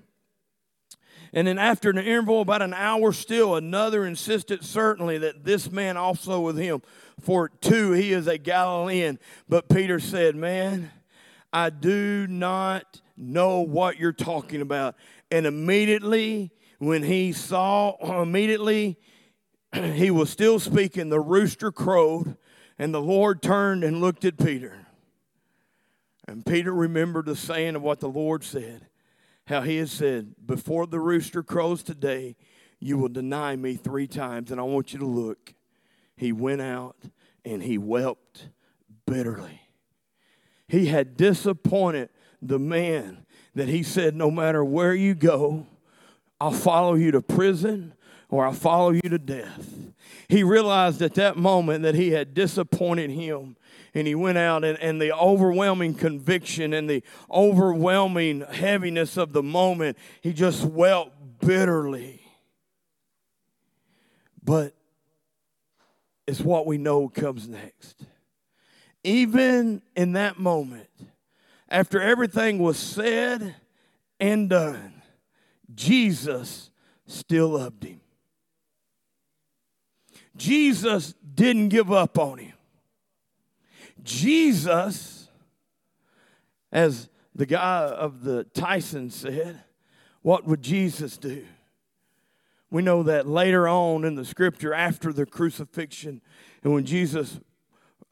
S3: and then after an interval, about an hour still, another insisted certainly that this man also with him. For two, he is a Galilean. But Peter said, Man, I do not know what you're talking about. And immediately, when he saw, immediately, he was still speaking, the rooster crowed, and the Lord turned and looked at Peter. And Peter remembered the saying of what the Lord said, how he had said, Before the rooster crows today, you will deny me three times. And I want you to look. He went out and he wept bitterly. He had disappointed the man that he said, No matter where you go, I'll follow you to prison or I'll follow you to death. He realized at that moment that he had disappointed him. And he went out, and, and the overwhelming conviction and the overwhelming heaviness of the moment, he just wept bitterly. But it's what we know comes next. Even in that moment, after everything was said and done, Jesus still loved him. Jesus didn't give up on him. Jesus, as the guy of the Tyson said, what would Jesus do? We know that later on in the scripture, after the crucifixion, and when Jesus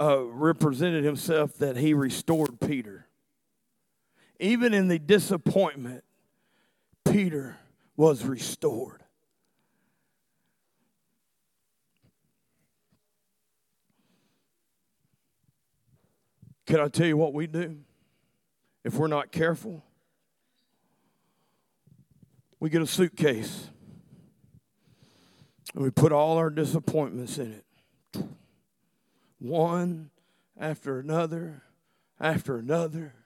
S3: uh, represented himself, that he restored Peter. Even in the disappointment, Peter was restored. Can I tell you what we do if we're not careful? We get a suitcase and we put all our disappointments in it. One after another after another.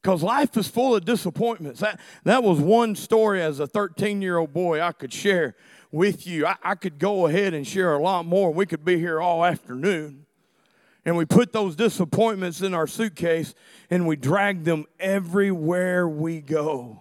S3: Because life is full of disappointments. That, that was one story as a 13 year old boy I could share with you. I, I could go ahead and share a lot more. We could be here all afternoon and we put those disappointments in our suitcase and we drag them everywhere we go.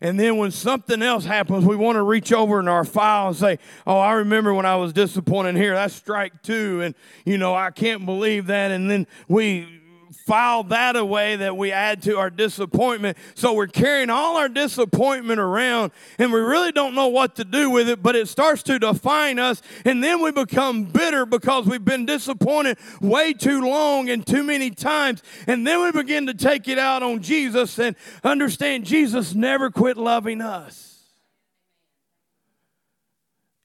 S3: And then when something else happens, we want to reach over in our file and say, Oh, I remember when I was disappointed here. That's strike two. And, you know, I can't believe that. And then we file that away that we add to our disappointment. So we're carrying all our disappointment around and we really don't know what to do with it, but it starts to define us. And then we become bitter because we've been disappointed way too long and too many times. And then we begin to take it out on Jesus and understand Jesus never quit loving us.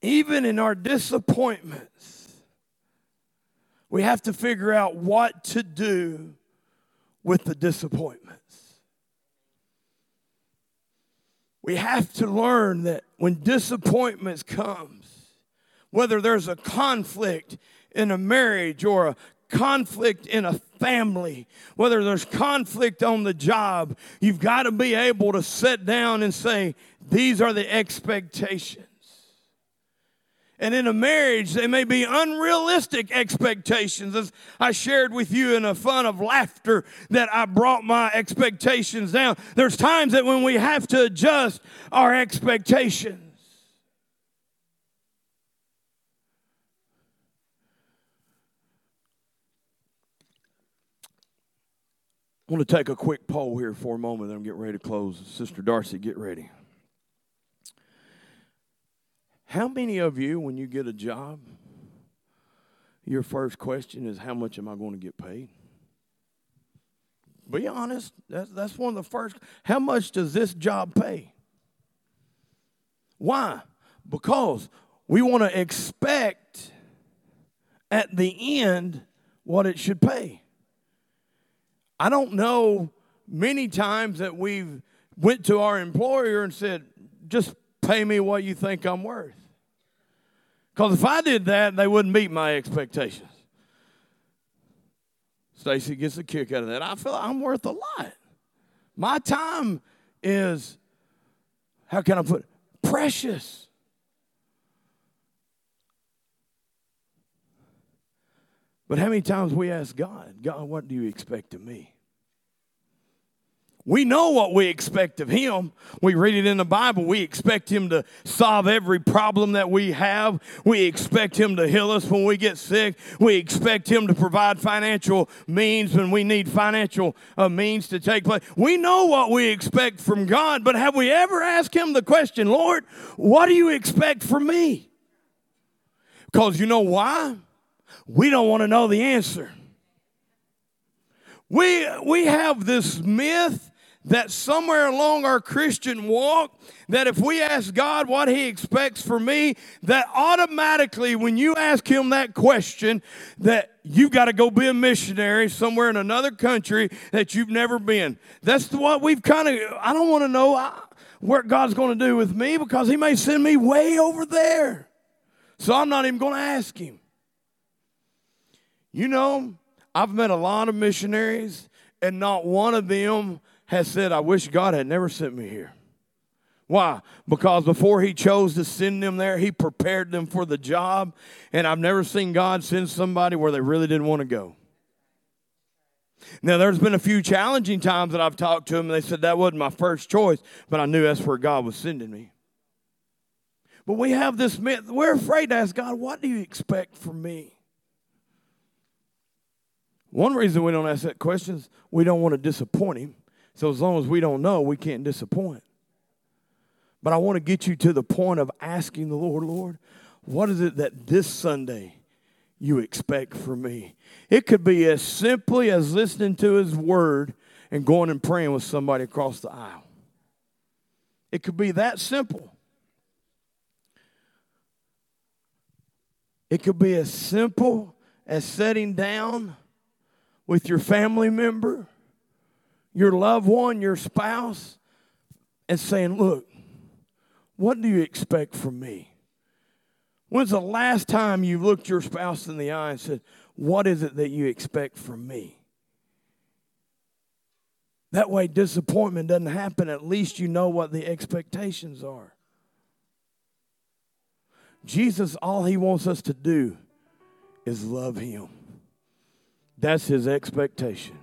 S3: Even in our disappointments, we have to figure out what to do with the disappointments. We have to learn that when disappointments comes, whether there's a conflict in a marriage or a conflict in a family, whether there's conflict on the job, you've got to be able to sit down and say, These are the expectations. And in a marriage, they may be unrealistic expectations. As I shared with you in a fun of laughter that I brought my expectations down. There's times that when we have to adjust our expectations. I want to take a quick poll here for a moment, I'm getting ready to close. Sister Darcy, get ready. How many of you, when you get a job, your first question is, How much am I going to get paid? Be honest. That's, that's one of the first. How much does this job pay? Why? Because we want to expect at the end what it should pay. I don't know many times that we've went to our employer and said, just pay me what you think I'm worth. Because if I did that, they wouldn't meet my expectations. Stacy gets a kick out of that. I feel like I'm worth a lot. My time is, how can I put it? Precious. But how many times we ask God, God, what do you expect of me? We know what we expect of Him. We read it in the Bible. We expect Him to solve every problem that we have. We expect Him to heal us when we get sick. We expect Him to provide financial means when we need financial uh, means to take place. We know what we expect from God, but have we ever asked Him the question, Lord, what do you expect from me? Because you know why? We don't want to know the answer. We, we have this myth that somewhere along our Christian walk, that if we ask God what He expects for me, that automatically when you ask Him that question, that you've got to go be a missionary somewhere in another country that you've never been. That's what we've kind of, I don't want to know what God's going to do with me because He may send me way over there So I'm not even going to ask him. You know, I've met a lot of missionaries, and not one of them has said, I wish God had never sent me here. Why? Because before he chose to send them there, he prepared them for the job. And I've never seen God send somebody where they really didn't want to go. Now, there's been a few challenging times that I've talked to them, and they said that wasn't my first choice, but I knew that's where God was sending me. But we have this myth. We're afraid to ask God, what do you expect from me? One reason we don't ask that question is we don't want to disappoint him. So as long as we don't know, we can't disappoint. But I want to get you to the point of asking the Lord, Lord, what is it that this Sunday you expect from me? It could be as simply as listening to His Word and going and praying with somebody across the aisle. It could be that simple. It could be as simple as sitting down with your family member, your loved one, your spouse, and saying, Look, what do you expect from me? When's the last time you looked your spouse in the eye and said, What is it that you expect from me? That way, disappointment doesn't happen. At least you know what the expectations are. Jesus, all he wants us to do is love him. That's his expectation.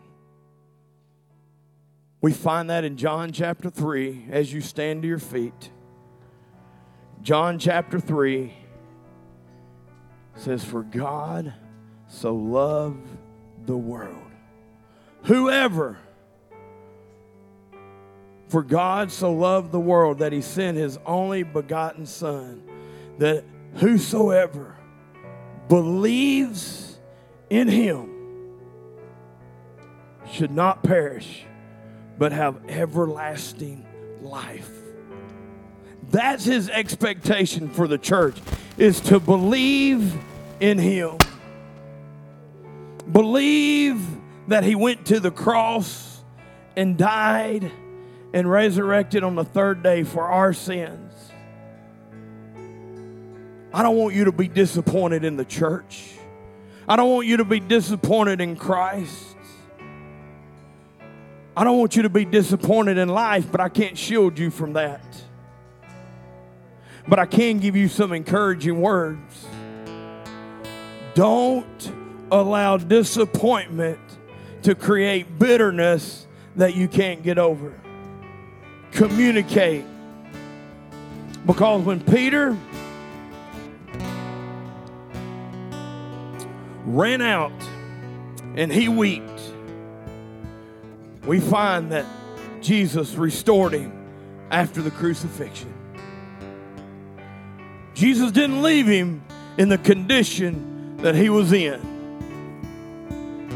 S3: We find that in John chapter 3 as you stand to your feet. John chapter 3 says, For God so loved the world. Whoever, for God so loved the world that he sent his only begotten Son, that whosoever believes in him should not perish, but have everlasting life. That's his expectation for the church is to believe in him. Believe that he went to the cross and died and resurrected on the third day for our sins. I don't want you to be disappointed in the church. I don't want you to be disappointed in Christ. I don't want you to be disappointed in life, but I can't shield you from that. But I can give you some encouraging words. Don't allow disappointment to create bitterness that you can't get over. Communicate. Because when Peter ran out and he wept, we find that Jesus restored him after the crucifixion. Jesus didn't leave him in the condition that he was in.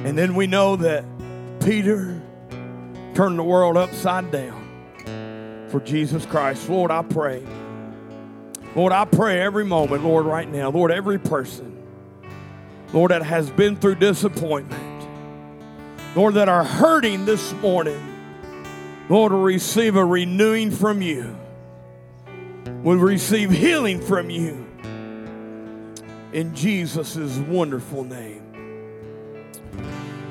S3: And then we know that Peter turned the world upside down for Jesus Christ. Lord, I pray. Lord, I pray every moment, Lord, right now. Lord, every person, Lord, that has been through disappointment. Lord, that are hurting this morning, Lord, will receive a renewing from you, will receive healing from you in Jesus' wonderful name.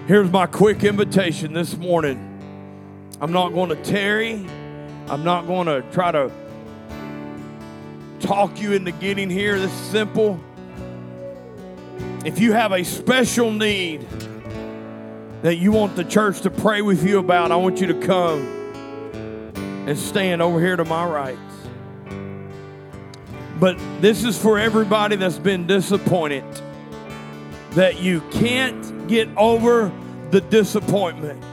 S3: Here's my quick invitation this morning. I'm not going to tarry. I'm not going to try to talk you into getting here. This is simple. If you have a special need, that you want the church to pray with you about, I want you to come and stand over here to my right. But this is for everybody that's been disappointed that you can't get over the disappointment.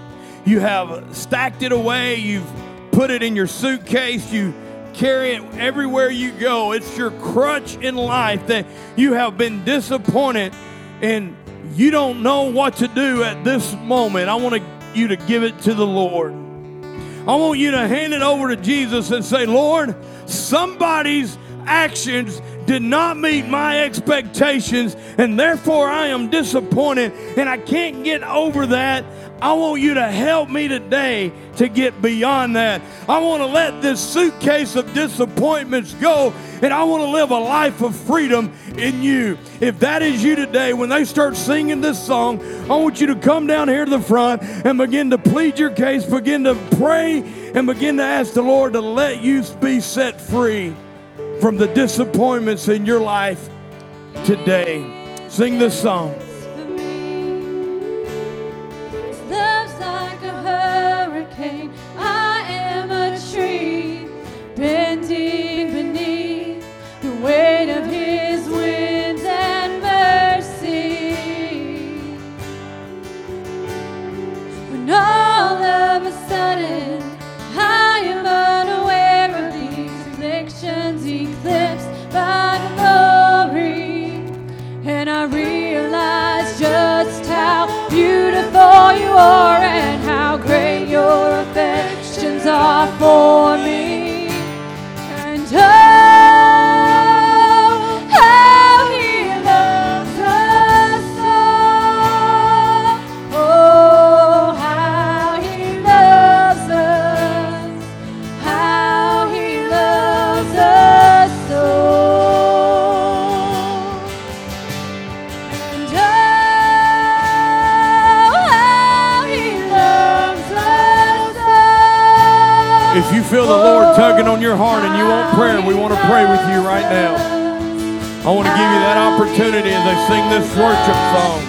S3: You have stacked it away, you've put it in your suitcase, you carry it everywhere you go. It's your crutch in life that you have been disappointed and you don't know what to do at this moment, I want you to give it to the Lord. I want you to hand it over to Jesus and say, Lord, somebody's actions did not meet my expectations, and therefore I am disappointed and I can't get over that.
S2: I want you to help me today to get beyond that. I want to let this suitcase of disappointments go and I want to live a life of freedom in you. If that is you today, when they start singing this song, I want you to come down here to the front and begin to plead your case, begin to pray, and begin to ask the Lord to let you be set free from the disappointments in your life today. Sing this song.
S3: Hurricane. I am a tree bending beneath the weight of His winds and mercy. When all of a sudden I am unaware of these afflictions eclipsed by glory. And I realize just how beautiful you are and how great your affections are for me. And
S2: the Lord tugging on your heart and you want prayer, we want to pray with you right now. I want to give you that opportunity as I sing this worship song.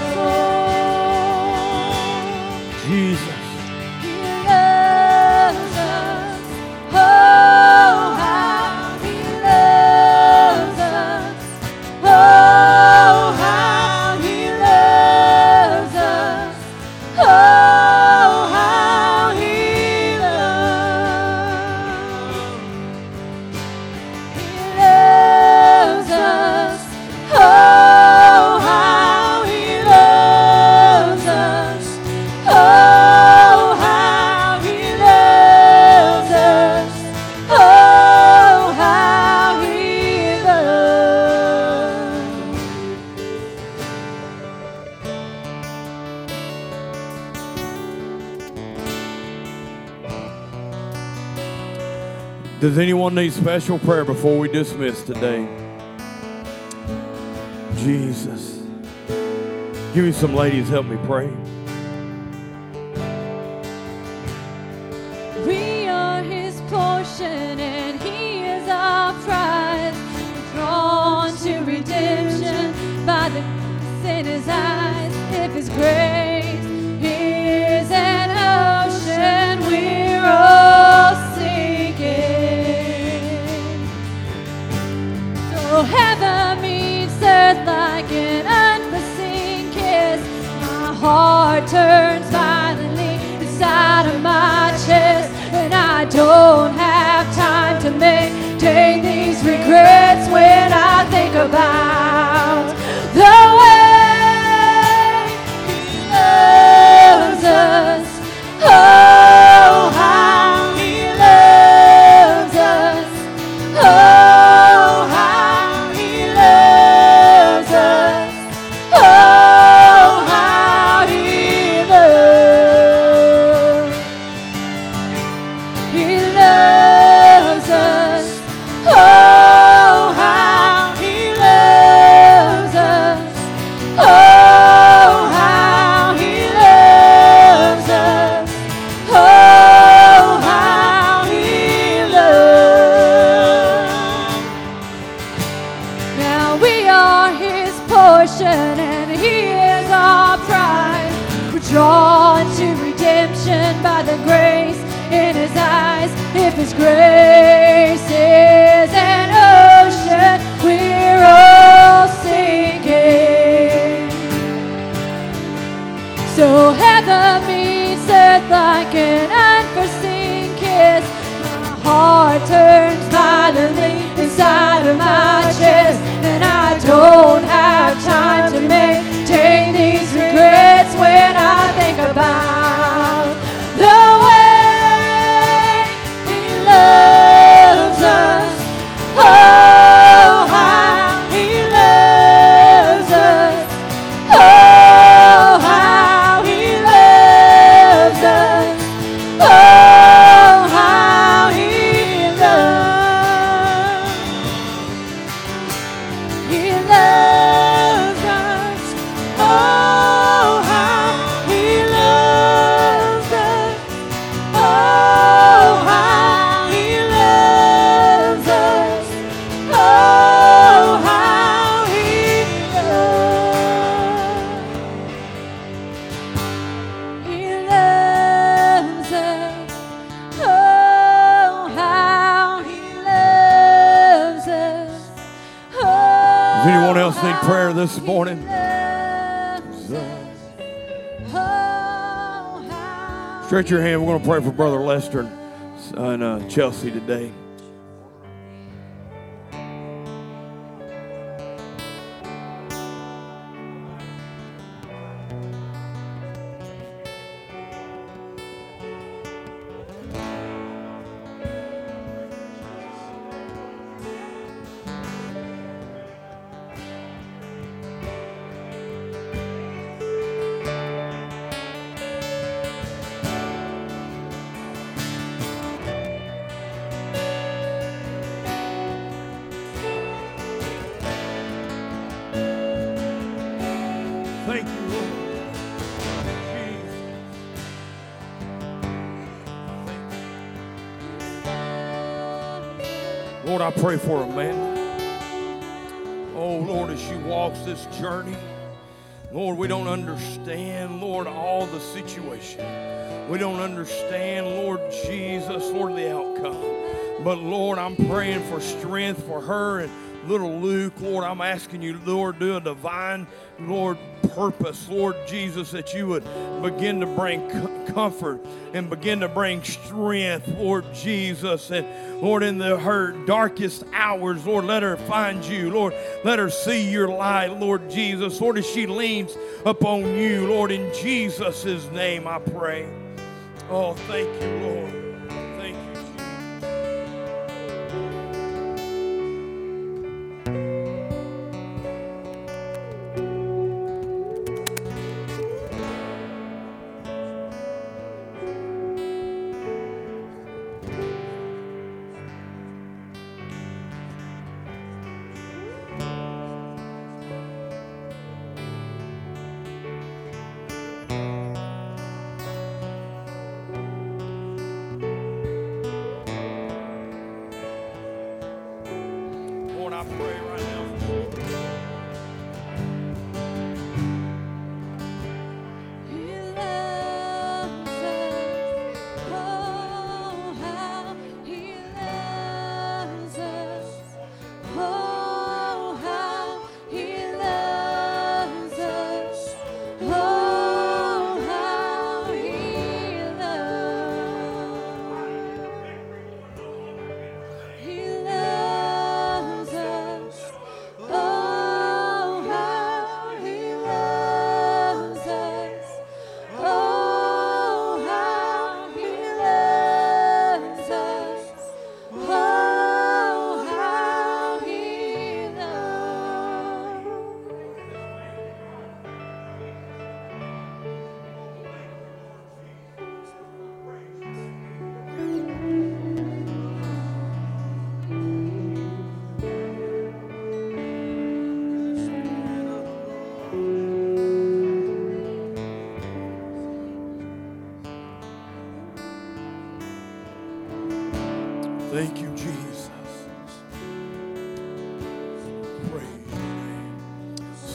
S2: Does anyone need special prayer before we dismiss today? Jesus. Give me some ladies, help me pray.
S3: Morning. Stretch your hand. We're going to pray for Brother Lester and uh, Chelsea today. Pray for Amanda. Oh, Lord, as she walks this journey, Lord, we don't understand, Lord, all the situation. We don't understand, Lord Jesus, Lord, the outcome. But Lord, I'm praying for strength for her and little Luke. Lord, I'm asking you, Lord, do a divine, Lord, purpose, Lord Jesus, that you would begin to bring comfort and begin to bring strength, Lord Jesus. And Lord, in the her darkest hours, Lord, let her find you. Lord, let her see your light, Lord Jesus. Lord, as she leans upon you, Lord, in Jesus' name I pray. Oh, thank you, Lord.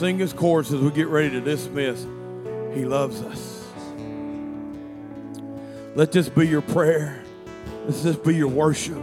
S3: Sing his chorus as we get ready to dismiss. He loves us. Let this be your prayer. Let this be your worship.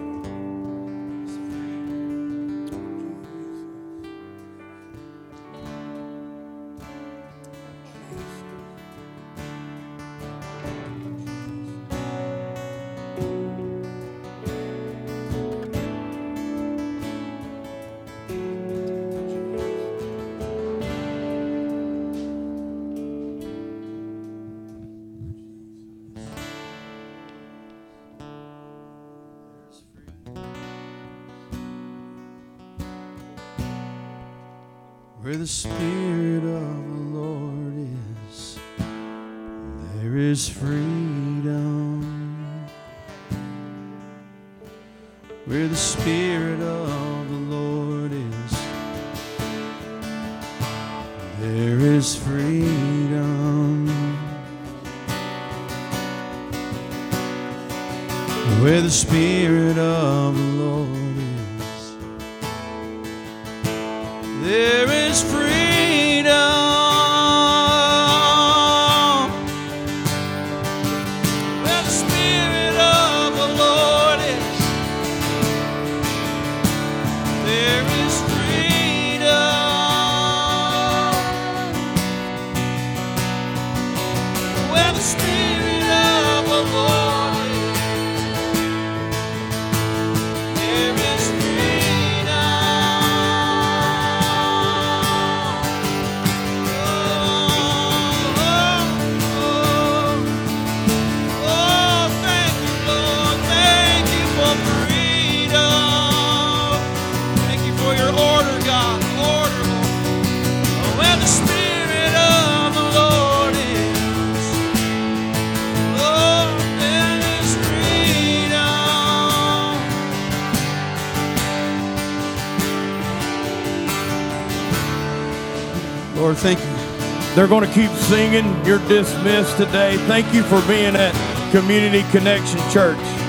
S3: Going to keep singing. You're dismissed today. Thank you for being at Community Connection Church.